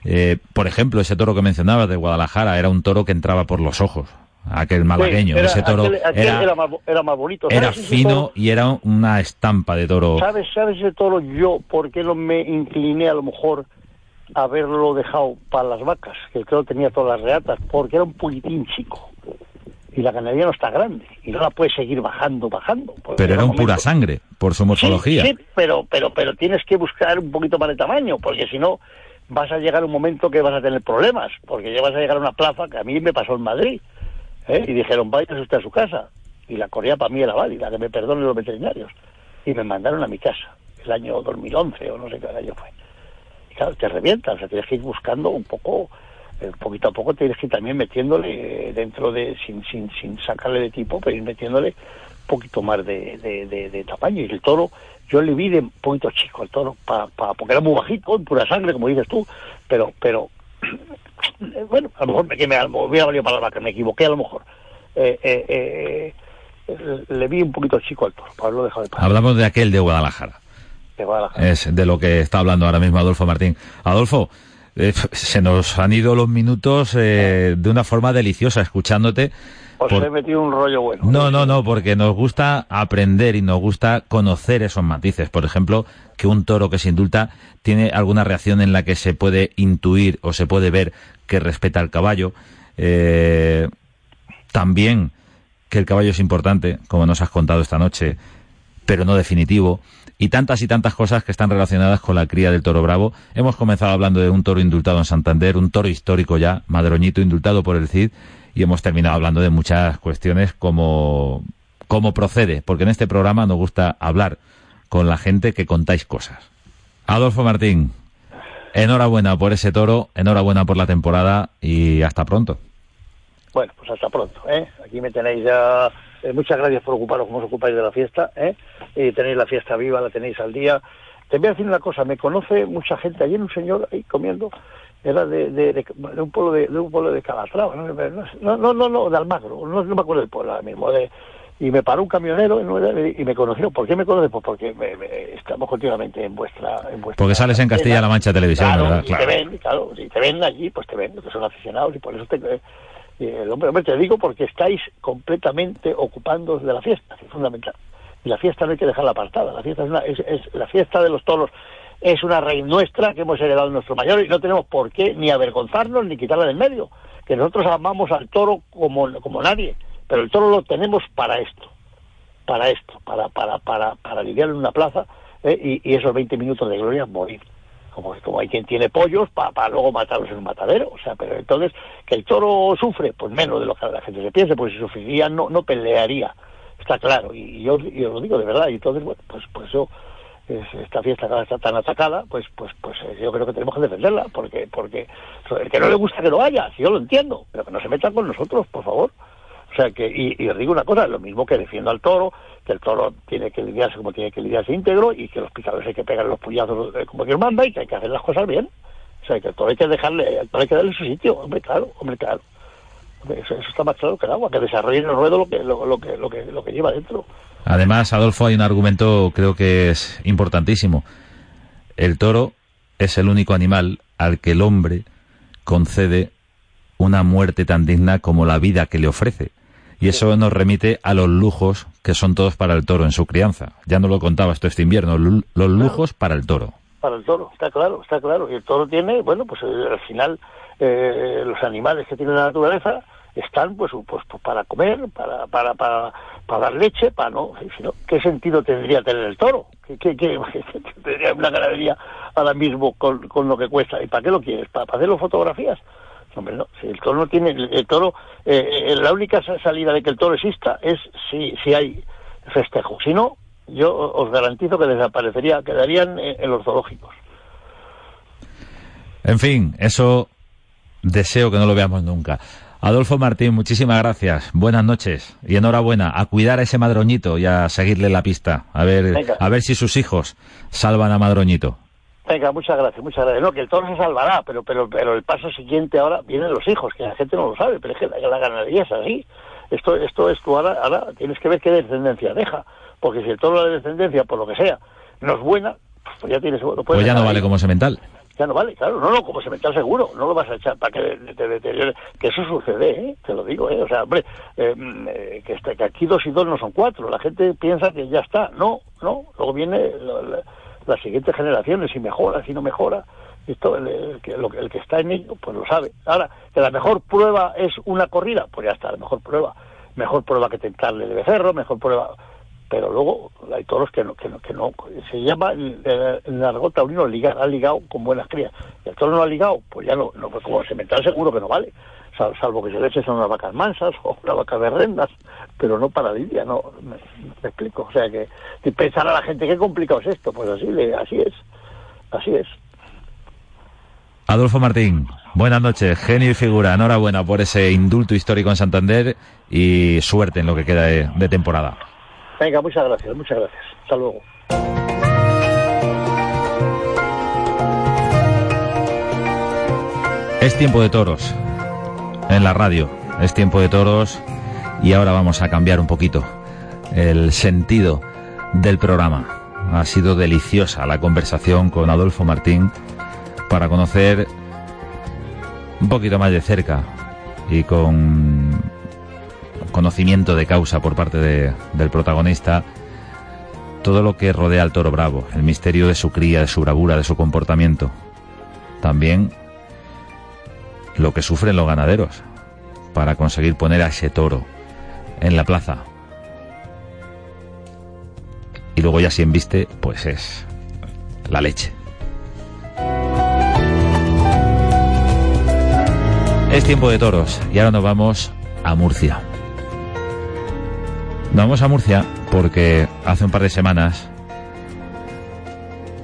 Eh, por ejemplo, ese toro que mencionabas de Guadalajara era un toro que entraba por los ojos, aquel malagueño. ese toro era, más, bonito. Era fino y era una estampa de toro. ¿Sabes, ¿Sabes ese toro yo por qué no me incliné a lo mejor a haberlo dejado para las vacas? Que creo que tenía todas las reatas, porque era un poquitín chico y la ganadería no está grande y no la puedes seguir bajando, bajando. Pero era un pura sangre, por su morfología. Sí, pero, pero, pero tienes que buscar un poquito más de tamaño, porque si no vas a llegar a un momento que vas a tener problemas, porque ya vas a llegar a una plaza que a mí me pasó en Madrid, ¿eh? y dijeron, vaya usted a su casa, y la correa para mí era válida, que me perdonen los veterinarios, y me mandaron a mi casa, el año 2011 o no sé qué año fue. Y claro, te revientas, o sea, tienes que ir buscando un poco poquito a poco tienes que ir también metiéndole eh, dentro de, sin, sin, sin sacarle de tipo, pero ir metiéndole un poquito más de, de, tamaño. Y el toro, yo le vi de un poquito chico el toro, pa, pa, porque era muy bajito, en pura sangre, como dices tú, pero, pero bueno, a lo mejor me, me hubiera valido la vaca, me equivoqué a lo mejor. Eh, eh, le vi un poquito chico al toro, para de Hablamos de aquel de Guadalajara. De Guadalajara. Es de lo que está hablando ahora mismo Adolfo Martín. Adolfo, eh, se nos han ido los minutos eh, de una forma deliciosa escuchándote. Os he metido un rollo bueno. No, no, no, porque nos gusta aprender y nos gusta conocer esos matices. Por ejemplo, que un toro que se indulta tiene alguna reacción en la que se puede intuir o se puede ver que respeta al caballo. Eh, también que el caballo es importante, como nos has contado esta noche, pero no definitivo y tantas y tantas cosas que están relacionadas con la cría del toro bravo. Hemos comenzado hablando de un toro indultado en Santander, un toro histórico ya, madroñito indultado por el CID, y hemos terminado hablando de muchas cuestiones como cómo procede, porque en este programa nos gusta hablar con la gente que contáis cosas. Adolfo Martín, enhorabuena por ese toro, enhorabuena por la temporada y hasta pronto. Bueno, pues hasta pronto. ¿eh? Aquí me tenéis ya eh, muchas gracias por ocuparos como os ocupáis de la fiesta. ¿eh? Y tenéis la fiesta viva, la tenéis al día. Te voy a decir una cosa, me conoce mucha gente. Ayer un señor ahí comiendo, era de, de, un pueblo de, un pueblo de Calatrava, no, no, no, no, de Almagro, no, me acuerdo del pueblo ahora mismo. De, y me paró un camionero y me conoció. ¿Por qué me conoce? Pues porque estamos continuamente en vuestra, en vuestra... Porque sales en Castilla-La Mancha Televisión, ¿verdad? Claro. te ven, claro, si te ven allí, pues te ven, que son aficionados y por eso te, el hombre, hombre, te digo porque estáis completamente ocupándoos de la fiesta, es fundamental. Y la fiesta no hay que dejarla apartada, la fiesta es, la fiesta de los toros. es una raíz nuestra que hemos heredado de nuestro mayor y no tenemos por qué ni avergonzarnos ni quitarla del medio. Que nosotros amamos al toro como, como nadie, pero el toro lo tenemos para esto, para esto, para, para, para, para lidiar en una plaza ¿eh? y, esos 20 minutos de gloria morir. Como, como hay quien tiene pollos para luego matarlos en un matadero. O sea, pero entonces, que el toro sufre, pues menos de lo que la gente se piense, pues si sufriría no, no pelearía. Está claro, y yo, yo lo digo de verdad. Y entonces, bueno, pues, pues yo esta fiesta está tan atacada, pues pues pues eh, yo creo que tenemos que defenderla, porque porque el que no le gusta que lo haya, si yo lo entiendo, pero que no se metan con nosotros, por favor. O sea que, y, os digo una cosa, lo mismo que defiendo al toro, que el toro tiene que lidiarse como tiene que lidiarse íntegro y que los picadores hay que pegar los puñazos eh, como Dios manda y que hay que hacer las cosas bien. O sea que el toro hay que dejarle, hay que darle su sitio, hombre, claro, hombre, claro. Eso, está más claro que el agua, que desarrolle el ruedo lo que, lo, lo, que, lo, que, lo que lleva dentro. Además, Adolfo, hay un argumento creo que es importantísimo. El toro es el único animal al que el hombre concede una muerte tan digna como la vida que le ofrece. Y eso nos remite a los lujos que son todos para el toro en su crianza. Ya no lo contaba esto este invierno, los lujos para el toro. Para el toro, está claro, está claro. Y el toro tiene, bueno, pues eh, al final eh, los animales que tiene la naturaleza están pues, pues, pues, para comer, para, para, para, para dar leche, para no, ¿qué sentido tendría tener el toro? ¿Qué, qué, qué, tendría una ganadería ahora mismo con, con, lo que cuesta? ¿Y para qué lo quieres? ¿Para, para hacerlo fotografías? Hombre, no, si el toro no tiene, el, toro, eh, eh, la única salida de que el toro exista es si, si hay festejo. Si no, yo os garantizo que desaparecería, quedarían en los zoológicos. En fin, eso deseo que no lo veamos nunca. Adolfo Martín, muchísimas gracias. Buenas noches y enhorabuena. A cuidar a ese madroñito y a seguirle la pista. A ver, a ver si sus hijos salvan a madroñito. Venga, muchas gracias, muchas gracias. No, que el toro se salvará, pero, pero, pero el paso siguiente ahora vienen los hijos, que la gente no lo sabe, pero es que la, ganadería es así. Esto, esto es tú ahora, ahora tienes que ver qué descendencia deja, porque si el toro de descendencia, por lo que sea, no es buena, pues ya tienes... pues ya no vale como semental ya no vale, claro, no, no, como semental seguro, no lo vas a echar para que te deteriore, que eso sucede, ¿eh? te lo digo, ¿eh? o sea, hombre, eh, mm, eh, que, este, que aquí dos y dos no son cuatro, la gente piensa que ya está, no, no, luego viene las siguientes generaciones y mejora, si no mejora, esto, el, que, el que está en ello, pues lo sabe. Ahora, que la mejor prueba es una corrida, pues ya está, la mejor prueba. Mejor prueba que tentarle de becerro, mejor prueba pero luego hay toros que no, que no, que no se llama en el argot taurino ligar, ha ligado con buenas crías. Y el toro no ha ligado, pues ya no, no pues como semental seguro que no vale, salvo que se le echen unas vacas mansas o una vaca de rendas, pero no para lidia, no, me, explico. O sea que si pensar a la gente qué complicado es esto, pues así, así es, así es. Adolfo Martín, buenas noches, genio y figura, enhorabuena por ese indulto histórico en Santander y suerte en lo que queda de temporada. Venga, muchas gracias, muchas gracias. Hasta luego. Es tiempo de toros en la radio, es tiempo de toros y ahora vamos a cambiar un poquito el sentido del programa. Ha sido deliciosa la conversación con Adolfo Martín para conocer un poquito más de cerca y con conocimiento de causa por parte del protagonista todo lo que rodea al toro bravo, el misterio de su cría, de su bravura, de su comportamiento. También lo que sufren los ganaderos para conseguir poner a ese toro en la plaza. Y luego ya si viste pues es la leche. Es tiempo de toros y ahora nos vamos a Murcia. Nos vamos a Murcia porque hace un par de semanas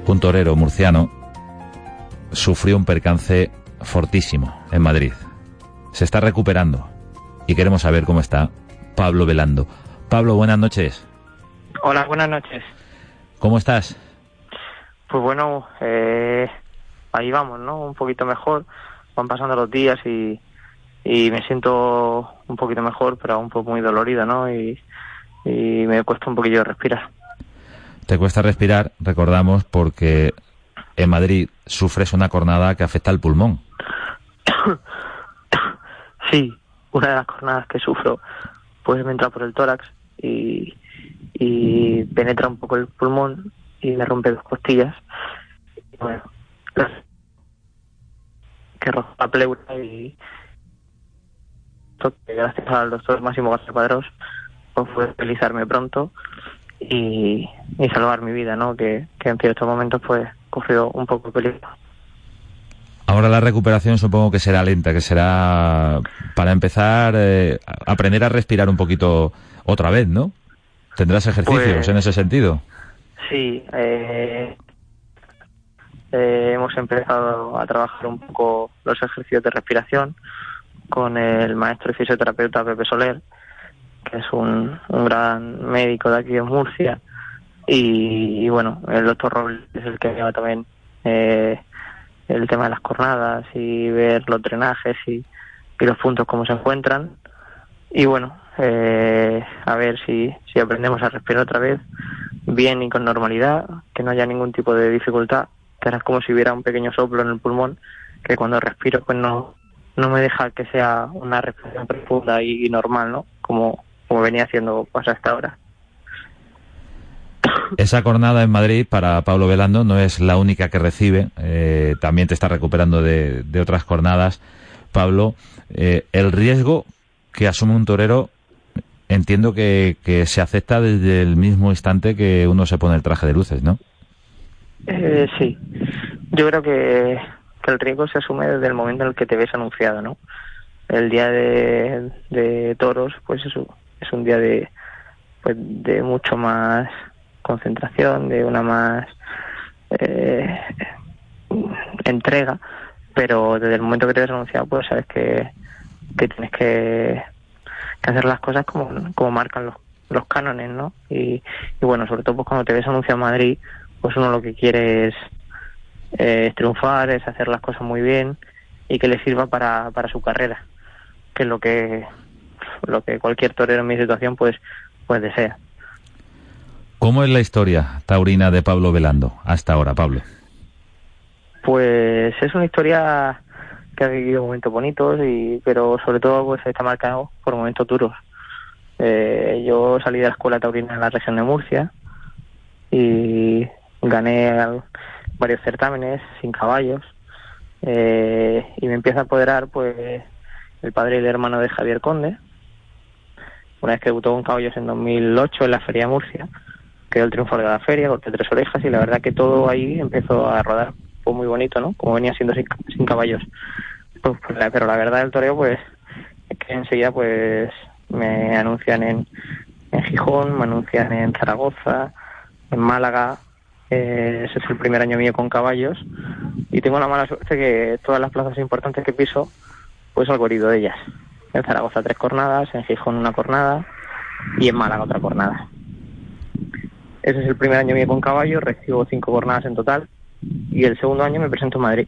un torero murciano sufrió un percance fortísimo en Madrid. Se está recuperando y queremos saber cómo está Pablo Velando. Pablo, buenas noches. Hola, buenas noches. ¿Cómo estás? Pues bueno, eh, ahí vamos, ¿no? Un poquito mejor. Van pasando los días y, y me siento un poquito mejor, pero aún poco muy dolorido, ¿no? Y, y me cuesta un poquillo respirar. Te cuesta respirar, recordamos, porque en Madrid sufres una cornada que afecta al pulmón. sí, una de las cornadas que sufro pues me entra por el tórax y, y penetra un poco el pulmón y me rompe dos costillas bueno, que roza la pleura y gracias al doctor Máximo García Padrós pues pude utilizarme pronto y, y salvar mi vida, ¿no? Que, que en ciertos momentos pues cogió un poco de peligro. Ahora la recuperación supongo que será lenta, que será para empezar eh, aprender a respirar un poquito otra vez, ¿no? ¿Tendrás ejercicios Pues- en ese sentido? Sí, eh, eh, hemos empezado a trabajar un poco los ejercicios de respiración con el maestro y fisioterapeuta Pepe Soler, que es un, un gran médico de aquí de Murcia. Y, bueno, el doctor Robles es el que lleva también eh, el tema de las cornadas y ver los drenajes y, y los puntos cómo se encuentran. Y bueno, eh, a ver si, si aprendemos a respirar otra vez bien y con normalidad, que no haya ningún tipo de dificultad, que es como si hubiera un pequeño soplo en el pulmón, que cuando respiro pues no, no me deja que sea una respiración profunda y, normal, ¿no? Como, como venía haciendo pues hasta ahora. Esa jornada en Madrid para Pablo Velando no es la única que recibe, eh, también te está recuperando de, de otras jornadas. Pablo, eh, el riesgo que asume un torero entiendo que, que se acepta desde el mismo instante que uno se pone el traje de luces, ¿no? Eh, sí, yo creo que, que el riesgo se asume desde el momento en el que te ves anunciado, ¿no? El día de, de toros, pues es un, es un día de, pues de mucho más concentración, de una más eh, entrega, pero desde el momento que te ves anunciado, pues sabes que, que tienes que, que hacer las cosas como, como marcan los, los cánones, ¿no? Y, y bueno, sobre todo pues cuando te ves anunciado en Madrid, pues uno lo que quiere es, eh, es triunfar, es hacer las cosas muy bien y que le sirva para, para su carrera, que es lo que lo que cualquier torero en mi situación pues pues desea. ¿Cómo es la historia taurina de Pablo Velando hasta ahora, Pablo? Pues es una historia que ha vivido momentos bonitos y pero sobre todo pues está marcado por momentos duros. Eh, yo salí de la escuela taurina en la región de Murcia y gané varios certámenes sin caballos eh, y me empieza a apoderar pues el padre y el hermano de Javier Conde una vez que debutó con caballos en 2008 en la feria Murcia quedó el triunfo de la feria corté tres orejas y la verdad que todo ahí empezó a rodar. Fue muy bonito no como venía siendo sin, caballos. Pues, pues, pero la verdad del toreo pues es que enseguida pues me anuncian en, en Gijón me anuncian en Zaragoza en Málaga. Eh, ese es el primer año mío con caballos. Y tengo la mala suerte que todas las plazas importantes que piso pues algo herido de ellas en Zaragoza tres cornadas en Gijón una cornada y en Málaga otra cornada ese es el primer año mío con caballos recibo cinco cornadas en total y el segundo año me presento en Madrid.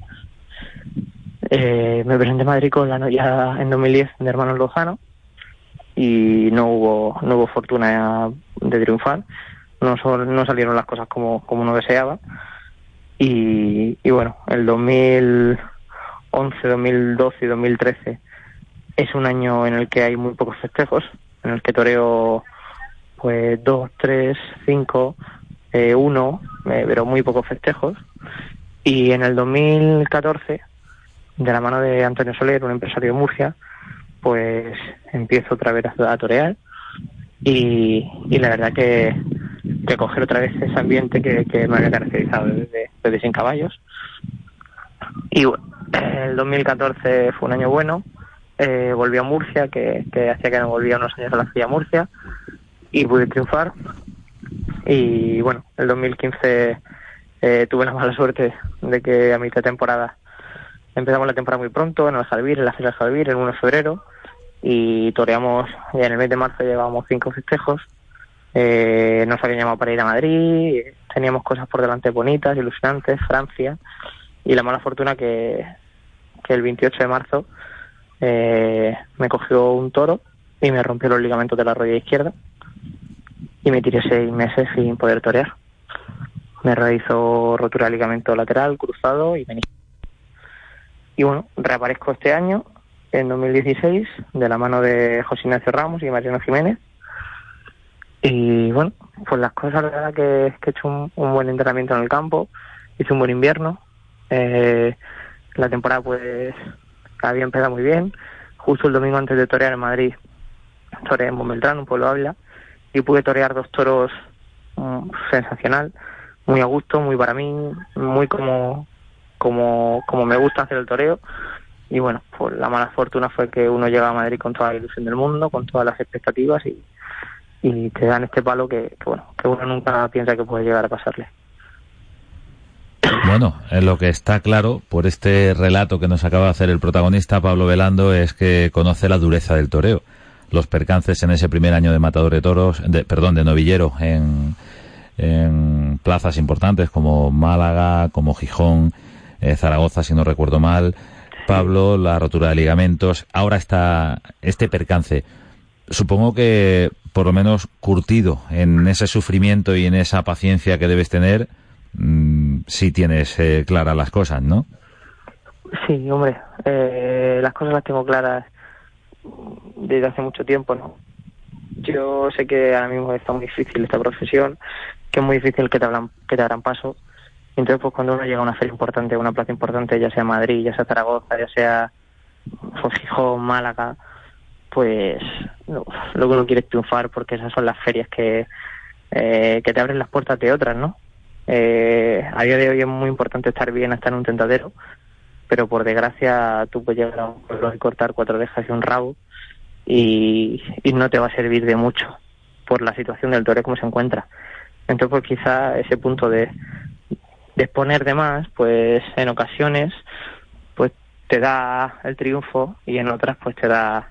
Eh, me presenté en Madrid con la novia en 2010 de Hermanos Lozano y no hubo no hubo fortuna de triunfar. No sol- no salieron las cosas como como uno deseaba. Y, y bueno el 2011 2012 y 2013 es un año en el que hay muy pocos festejos en el que toreo pues dos tres cinco eh, uno eh, pero muy pocos festejos. Y en el 2014 de la mano de Antonio Soler un empresario de Murcia pues empiezo otra vez a, a torear. Y, la verdad que, que coger otra vez ese ambiente que, me había caracterizado desde, desde Sin Caballos. Y bueno, el 2014 fue un año bueno, eh, volví a Murcia, que, hacía que no volvía unos años a la Feria Murcia, y pude triunfar. Y bueno, el 2015 eh, tuve la mala suerte de que a mitad de temporada empezamos la temporada muy pronto, en el Jalvir, en la Feria del Jalvir, el 1 de febrero, y toreamos, ya en el mes de marzo llevábamos cinco festejos, eh, nos habían llamado para ir a Madrid, teníamos cosas por delante bonitas, ilusionantes, Francia, y la mala fortuna que, que el 28 de marzo eh, me cogió un toro y me rompió los ligamentos de la rodilla izquierda y me tiré seis meses sin poder torear. Me realizó rotura de ligamento lateral, cruzado y menisco. Y bueno, reaparezco este año, en 2016, de la mano de José Ignacio Ramos y Mariano Jiménez. Y bueno, pues las cosas, la verdad que, que he hecho un, un buen entrenamiento en el campo, hice un buen invierno. Eh, la temporada pues había empezado muy bien. Justo el domingo antes de torear en Madrid, toreé en Montbeltrán, un pueblo habla, y pude torear dos toros mm, sensacional, muy a gusto, muy para mí, muy como, como, como me gusta hacer el toreo. Y bueno, pues la mala fortuna fue que uno llega a Madrid con toda la ilusión del mundo, con todas las expectativas y, y te dan este palo que, que bueno, que uno nunca piensa que puede llegar a pasarle. Bueno, lo que está claro por este relato que nos acaba de hacer el protagonista Pablo Velando es que conoce la dureza del toreo. Los percances en ese primer año de matador de toros, de, perdón, de novillero en, en plazas importantes como Málaga, como Gijón, eh, Zaragoza, si no recuerdo mal. Pablo, la rotura de ligamentos. Ahora está este percance. Supongo que por lo menos curtido en ese sufrimiento y en esa paciencia que debes tener, Mm, si tienes eh, claras las cosas, ¿no? Sí, hombre, eh, las cosas las tengo claras desde hace mucho tiempo, ¿no? Yo sé que ahora mismo está muy difícil esta profesión, que es muy difícil que te, hablan, que te paso. Entonces, pues cuando uno llega a una feria importante, a una plaza importante, ya sea Madrid, ya sea Zaragoza, ya sea Gijón, Málaga, pues lo que uno quiere es triunfar porque esas son las ferias que, eh, que te abren las puertas de otras, ¿no? Eh, a día de hoy es muy importante estar bien hasta en un tentadero, pero por desgracia tú puedes llegar a un pueblo y cortar cuatro orejas y un rabo y, no te va a servir de mucho por la situación del toreo como se encuentra. Entonces, pues quizá ese punto de, exponer de más, pues en ocasiones, pues te da el triunfo y en otras, pues te da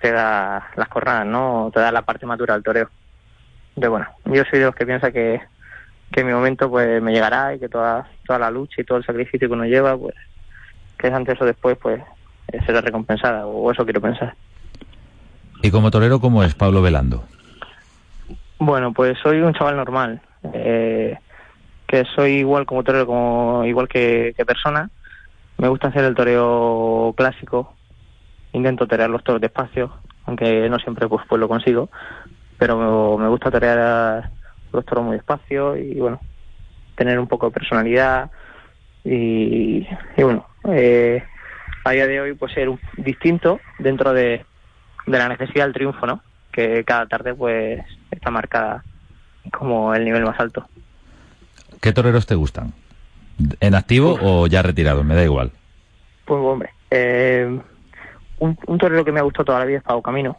te da las corradas, ¿no? Te da la parte madura del toreo. Entonces, bueno, yo soy de los que piensa que que mi momento pues me llegará y que toda, toda la lucha y todo el sacrificio que uno lleva, pues que es antes o después, pues eh, será recompensada, o eso quiero pensar. ¿Y como torero cómo es Pablo Velando? Bueno, pues soy un chaval normal, eh, que soy igual como torero, como igual que, persona. Me gusta hacer el toreo clásico, intento torear los toros despacio, aunque no siempre pues, pues lo consigo, pero me, me gusta torear los toros muy despacio y bueno, tener un poco de personalidad y, bueno, eh, a día de hoy pues ser un, distinto dentro de, de la necesidad del triunfo, ¿no? Que cada tarde pues está marcada como el nivel más alto. ¿Qué toreros te gustan? ¿En activo o ya retirado? Me da igual. Pues hombre, eh, un, un torero que me ha gustado toda la vida es Pau Camino.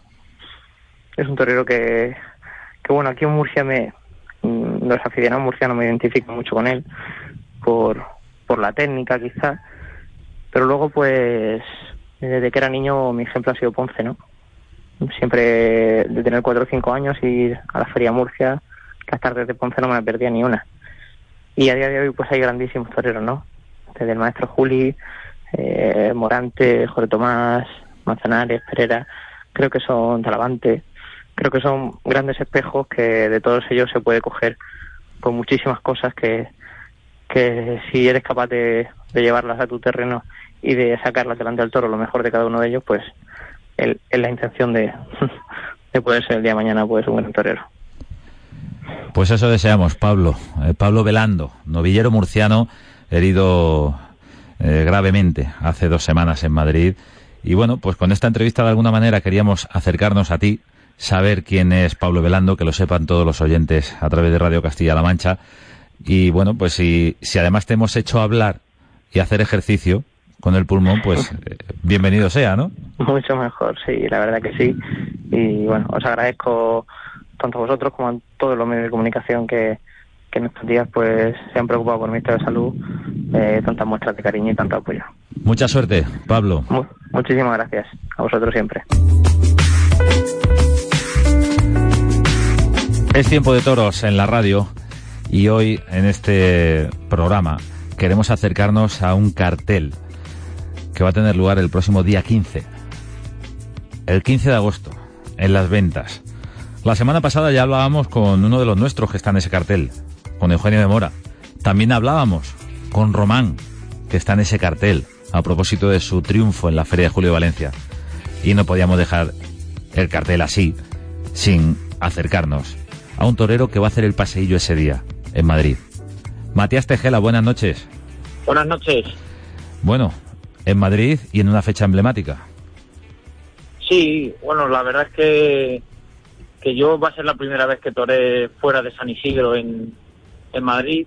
Es un torero que, que bueno, aquí en Murcia me, los aficionados murcianos me identifican mucho con él por, por la técnica quizás, pero luego pues desde que era niño mi ejemplo ha sido Ponce, ¿no? Siempre de tener cuatro o cinco años ir a la Feria Murcia, las tardes de Ponce no me perdía ni una. Y a día de hoy pues hay grandísimos toreros, ¿no? Desde el maestro Juli, eh, Morante, Jorge Tomás, Manzanares, Pereira, creo que son Talavante, creo que son grandes espejos que de todos ellos se puede coger con muchísimas cosas que, que si eres capaz de, llevarlas a tu terreno y de sacarlas delante del toro lo mejor de cada uno de ellos, pues es la intención de, de poder ser el día de mañana pues un buen torero. Pues eso deseamos, Pablo. Eh, Pablo Velando, novillero murciano, herido eh, gravemente hace dos semanas en Madrid. Y bueno, pues con esta entrevista de alguna manera queríamos acercarnos a ti, saber quién es Pablo Velando, que lo sepan todos los oyentes a través de Radio Castilla-La Mancha. Y bueno, pues si, si además te hemos hecho hablar y hacer ejercicio con el pulmón, pues eh, bienvenido sea, ¿no? Mucho mejor, sí, la verdad que sí. Y bueno, os agradezco tanto a vosotros como a todos los medios de comunicación que, que en estos días pues se han preocupado por mi estado de salud, eh, tantas muestras de cariño y tanto apoyo. Mucha suerte, Pablo. muchísimas gracias. A vosotros siempre. Es tiempo de toros en la radio y hoy en este programa queremos acercarnos a un cartel que va a tener lugar el próximo día 15. El 15 de agosto, en las ventas. La semana pasada ya hablábamos con uno de los nuestros que está en ese cartel, con Eugenio de Mora. También hablábamos con Román, que está en ese cartel, a propósito de su triunfo en la Feria de Julio de Valencia. Y no podíamos dejar el cartel así, sin acercarnos a un torero que va a hacer el paseillo ese día, en Madrid. Matías Tejela, buenas noches. Buenas noches. Bueno, en Madrid y en una fecha emblemática. Sí, bueno, la verdad es que, que yo va a ser la primera vez que toré fuera de San Isidro en, en Madrid.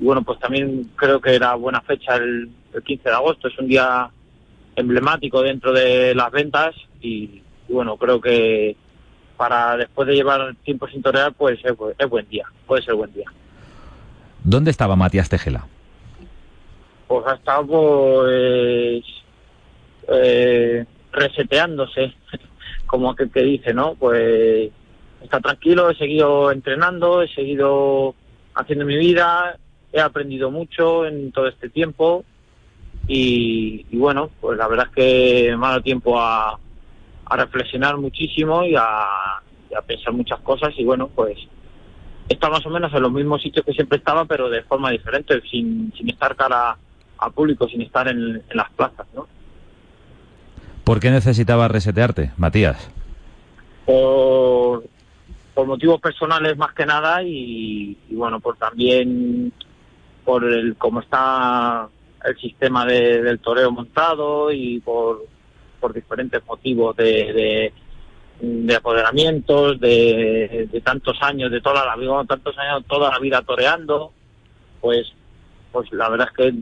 Y bueno, pues también creo que era buena fecha el, el 15 de agosto. Es un día emblemático dentro de las ventas y, y bueno, creo que para después de llevar tiempo sin torear, pues es, es buen día, puede ser buen día. ¿Dónde estaba Matías Tejela? Pues ha estado pues eh, reseteándose, como aquel que dice, ¿no? Pues está tranquilo, he seguido entrenando, he seguido haciendo mi vida, he aprendido mucho en todo este tiempo y, y bueno, pues la verdad es que me ha dado tiempo a, a reflexionar muchísimo y a, y a pensar muchas cosas y bueno, pues está más o menos en los mismos sitios que siempre estaba, pero de forma diferente, sin, sin estar cara a público, sin estar en, en las plazas, ¿no? ¿Por qué necesitabas resetearte, Matías? Por, por motivos personales más que nada y, y bueno, por también por el cómo está el sistema de- del toreo montado y por, por diferentes motivos de, de, de apoderamientos, de, tantos años, de toda la vida, tantos años, toda la vida toreando, pues, pues la verdad es que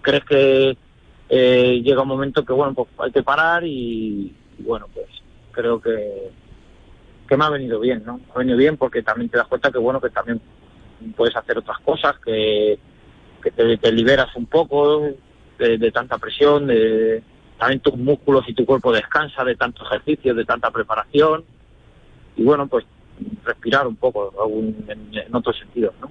crees que eh, llega un momento que bueno, pues hay que parar y, bueno, pues creo que que me ha venido bien, ¿no? Ha venido bien porque también te das cuenta que bueno, que también puedes hacer otras cosas, que, te, liberas un poco de tanta presión, de también tus músculos y tu cuerpo descansa de tanto ejercicio, de tanta preparación y bueno, pues respirar un poco en, en otros sentidos, ¿no?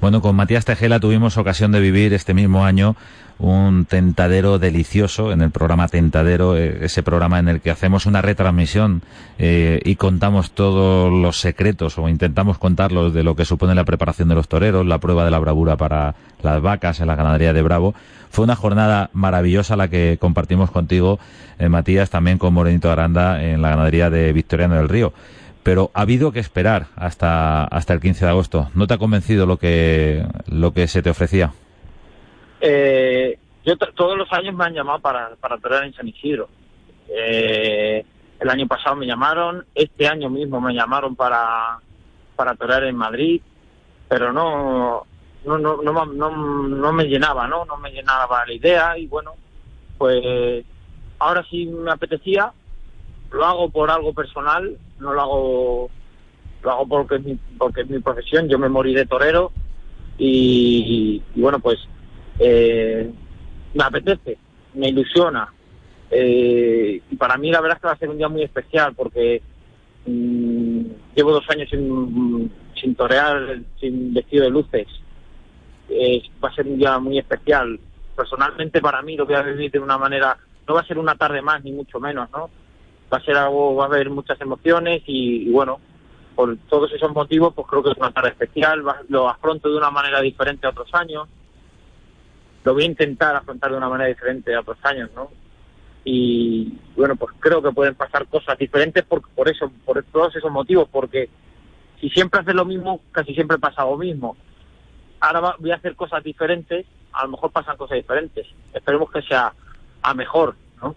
Bueno, con Matías Tejela tuvimos ocasión de vivir este mismo año un tentadero delicioso en el programa Tentadero, eh, ese programa en el que hacemos una retransmisión eh, y contamos todos los secretos o intentamos contarlos de lo que supone la preparación de los toreros, la prueba de la bravura para las vacas en la ganadería de Bravo. Fue una jornada maravillosa la que compartimos contigo, eh, Matías, también con Morenito Aranda en la ganadería de Victoriano del Río pero ha habido que esperar hasta hasta el 15 de agosto. ¿No te ha convencido lo que lo que se te ofrecía? Eh, yo todos los años me han llamado para, para en San Isidro. Eh, el año pasado me llamaron, este año mismo me llamaron para, para en Madrid, pero no no, no, no, no me llenaba, ¿no? No me llenaba la idea y bueno, pues ahora sí me apetecía, lo hago por algo personal, no lo hago lo hago porque es mi, porque es mi profesión, yo me morí de torero y, bueno pues eh, me apetece, me ilusiona eh, y para mí la verdad es que va a ser un día muy especial porque mm, llevo dos años sin, sin torear, sin vestido de luces, va a ser un día muy especial. Personalmente para mí lo voy a vivir de una manera, no va a ser una tarde más ni mucho menos, ¿no? Va a ser algo, va a haber muchas emociones y, bueno, por todos esos motivos, pues creo que es una tarde especial, va- lo afronto de una manera diferente a otros años, lo voy a intentar afrontar de una manera diferente a otros años, ¿no? Y bueno, pues creo que pueden pasar cosas diferentes por, por eso, por todos esos motivos, porque si siempre haces lo mismo, casi siempre pasa lo mismo. Ahora va- voy a hacer cosas diferentes, a lo mejor pasan cosas diferentes. Esperemos que sea a mejor, ¿no?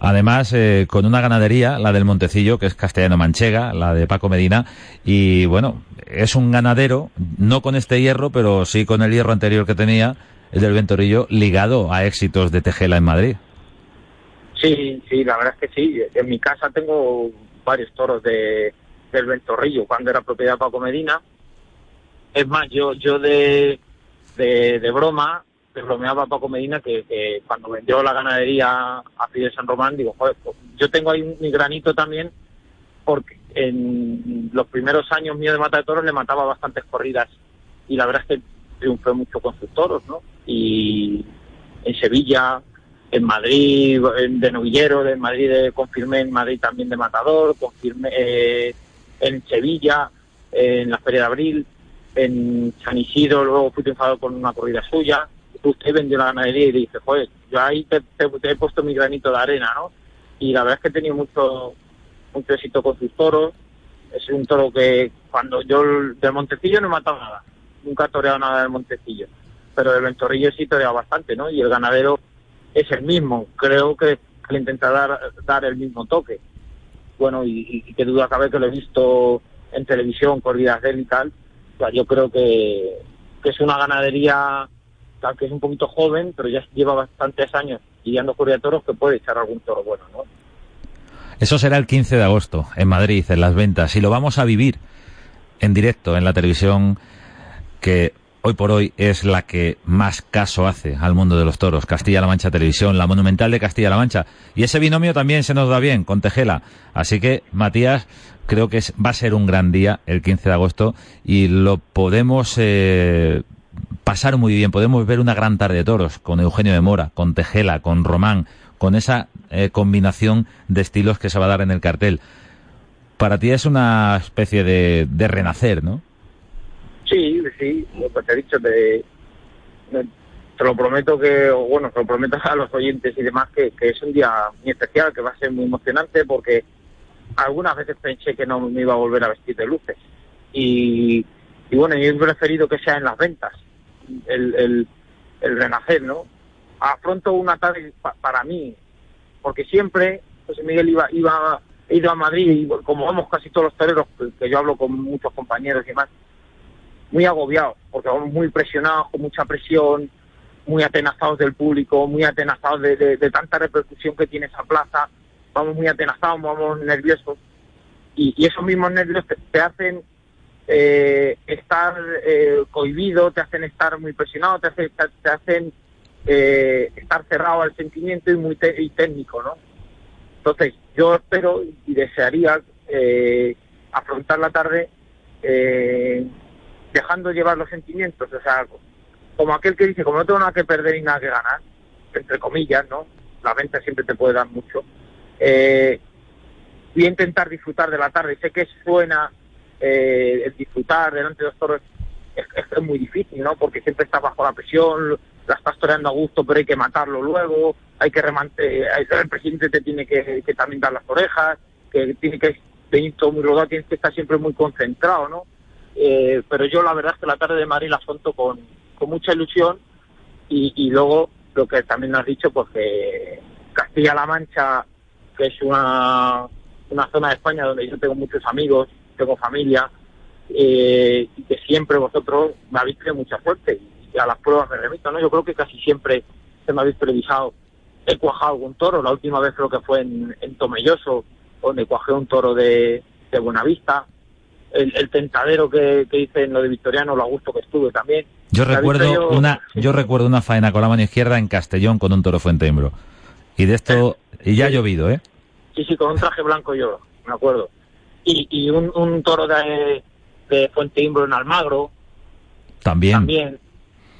Además, eh, con una ganadería, la del Montecillo, que es castellano-manchega, la de Paco Medina, y bueno, es un ganadero, no con este hierro, pero sí con el hierro anterior que tenía, el del Ventorillo, ligado a éxitos de Tejela en Madrid. Sí, sí, la verdad es que sí. En mi casa tengo varios toros de del Ventorrillo, cuando era propiedad de Paco Medina. Es más, yo yo de, de, de broma, bromeaba Paco Medina que, que cuando vendió la ganadería a Fidel San Román, digo, joder, pues yo tengo ahí mi granito también, porque en los primeros años míos de mata de toros le mataba bastantes corridas y la verdad es que triunfé mucho con sus toros, ¿no? Y en Sevilla, en Madrid de novillero, en Madrid de, confirmé en Madrid también de matador, confirmé eh, en Sevilla, en la Feria de Abril, en San Isidro, luego fui triunfador con una corrida suya. Usted vendió la ganadería y dije, joder, yo ahí te, te- he puesto mi granito de arena, ¿no? Y la verdad es que he tenido mucho, mucho éxito con sus toros Es un toro que cuando yo del Montecillo no he matado nada, nunca he toreado nada del Montecillo, pero del Ventorrillo sí toreado bastante, ¿no? Y el ganadero es el mismo, creo que le intenta dar, dar el mismo toque. Bueno, y, y, qué duda cabe que lo he visto en televisión, corridas de él y tal. O yo creo que, que es una ganadería tal que es un poquito joven, pero ya lleva bastantes años guiando corrida de toros que puede echar algún toro bueno, ¿no? Eso será el 15 de agosto en Madrid, en las ventas, y lo vamos a vivir en directo en la televisión que hoy por hoy es la que más caso hace al mundo de los toros. Castilla-La Mancha Televisión, la monumental de Castilla-La Mancha. Y ese binomio también se nos da bien con Tejela. Así que, Matías, creo que va a ser un gran día el 15 de agosto y lo podemos eh, pasar muy bien. Podemos ver una gran tarde de toros con Eugenio de Mora, con Tejela, con Román, con esa eh, combinación de estilos que se va a dar en el cartel. Para ti es una especie de, de renacer, ¿no? Sí, sí, que te he dicho, te, te lo prometo que, bueno, te lo prometo a los oyentes y demás que, que, es un día muy especial, que va a ser muy emocionante porque algunas veces pensé que no me iba a volver a vestir de luces. Y, y bueno, yo he preferido que sea en las ventas, el, el, renacer, ¿no? afronto una tarde para mí, porque siempre José Miguel iba, iba, ido a Madrid y como vamos casi todos los toreros, que yo hablo con muchos compañeros y demás, muy agobiados, porque vamos muy presionados, con mucha presión, muy atenazados del público, muy atenazados de, de, tanta repercusión que tiene esa plaza, vamos muy atenazados, vamos nerviosos, y esos mismos nervios te, hacen eh, estar eh, cohibido, te hacen estar muy presionado, te, hace, te hacen eh, estar cerrado al sentimiento y muy y técnico, ¿no? Entonces, yo espero y desearía eh, afrontar la tarde dejando llevar los sentimientos, o sea, como aquel que dice, como no tengo nada que perder y nada que ganar, entre comillas, ¿no? La venta siempre te puede dar mucho. Eh, voy a intentar disfrutar de la tarde. Sé que suena eh, el disfrutar delante de los toros es, muy difícil, ¿no? Porque siempre estás bajo la presión, la estás toreando a gusto, pero hay que matarlo luego, hay que remante, el presidente te tiene que, también dar las orejas, que tiene que venir todo muy rodado, tienes que estar siempre muy concentrado, ¿no? Eh, pero yo la verdad es que la tarde de Madrid la afronto con, con mucha ilusión y, y luego lo que también has dicho, pues que Castilla-La Mancha, que es una, una zona de España donde yo tengo muchos amigos, tengo familia, eh, y que siempre vosotros me habéis tenido mucha suerte a las pruebas me remito, ¿no? Yo creo que casi siempre se me habéis previsado, he cuajado algún toro, la última vez creo que fue en, en Tomelloso, donde cuajé un toro de, de Buenavista, el, el tentadero que, que, hice en lo de Victoriano, lo a gusto que estuve también. Yo recuerdo yo... una, sí. yo recuerdo una faena con la mano izquierda en Castellón con un toro fuenteimbro. Y de esto, y ya ha llovido, ¿eh? Sí, sí, con un traje blanco yo, me acuerdo. Y, y un, un toro de, de Fuenteimbro en Almagro. También. También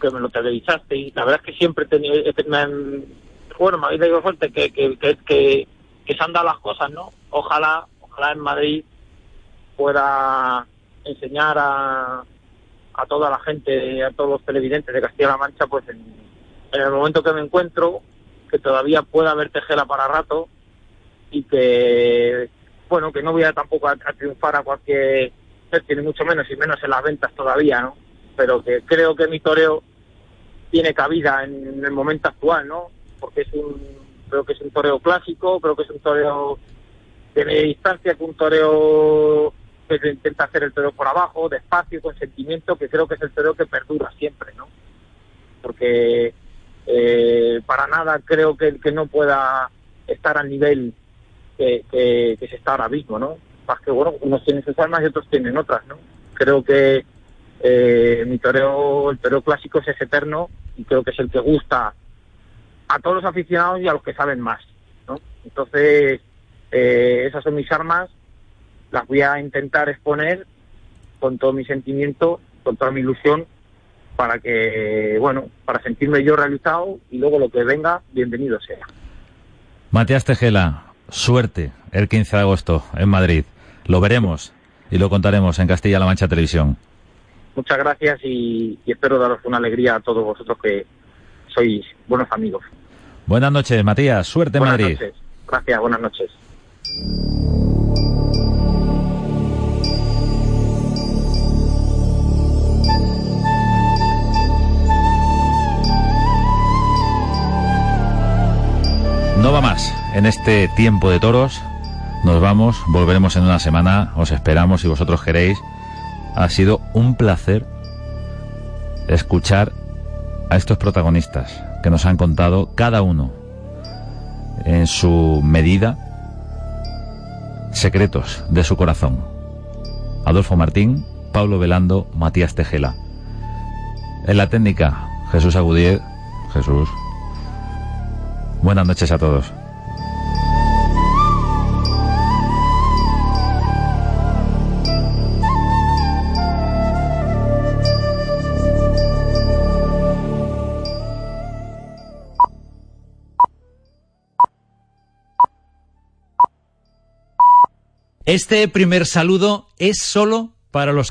que me lo televisaste y la verdad es que siempre he tenido, me han, bueno, me habéis que, que, que, que, que se han dado las cosas, ¿no? Ojalá, ojalá en Madrid pueda enseñar a, a toda la gente, a todos los televidentes de Castilla-La Mancha, pues en, en, el momento que me encuentro, que todavía pueda haber tejela para rato y que, bueno, que no voy a tampoco a, triunfar a cualquier, tiene mucho menos y menos en las ventas todavía, ¿no? pero que creo que mi toreo tiene cabida en el momento actual, ¿no? Porque es un, creo que es un toreo clásico, creo que es un toreo de media distancia, que un toreo que intenta hacer el toreo por abajo, despacio, con sentimiento, que creo que es el toreo que perdura siempre, ¿no? Porque eh, para nada creo que, que no pueda estar al nivel que, se está ahora mismo, ¿no? Más que, bueno, unos tienen sus armas y otros tienen otras, ¿no? Creo que eh, mi toreo, el toreo clásico es eterno y creo que es el que gusta a todos los aficionados y a los que saben más, ¿no? Entonces, eh, esas son mis armas, las voy a intentar exponer con todo mi sentimiento, con toda mi ilusión, para que, bueno, para sentirme yo realizado y luego lo que venga, bienvenido sea. Matías Tejela, suerte el 15 de agosto en Madrid. Lo veremos y lo contaremos en Castilla-La Mancha Televisión muchas gracias y, y, espero daros una alegría a todos vosotros que sois buenos amigos. Buenas noches, Matías. Suerte en buenas Madrid. Noches. Gracias, buenas noches. No va más. En este tiempo de toros nos vamos, volveremos en una semana, os esperamos si vosotros queréis. Ha sido un placer escuchar a estos protagonistas que nos han contado cada uno en su medida secretos de su corazón. Adolfo Martín, Pablo Velando, Matías Tejela. En la técnica, Jesús Agudier. Jesús. Buenas noches a todos. Este primer saludo es solo para los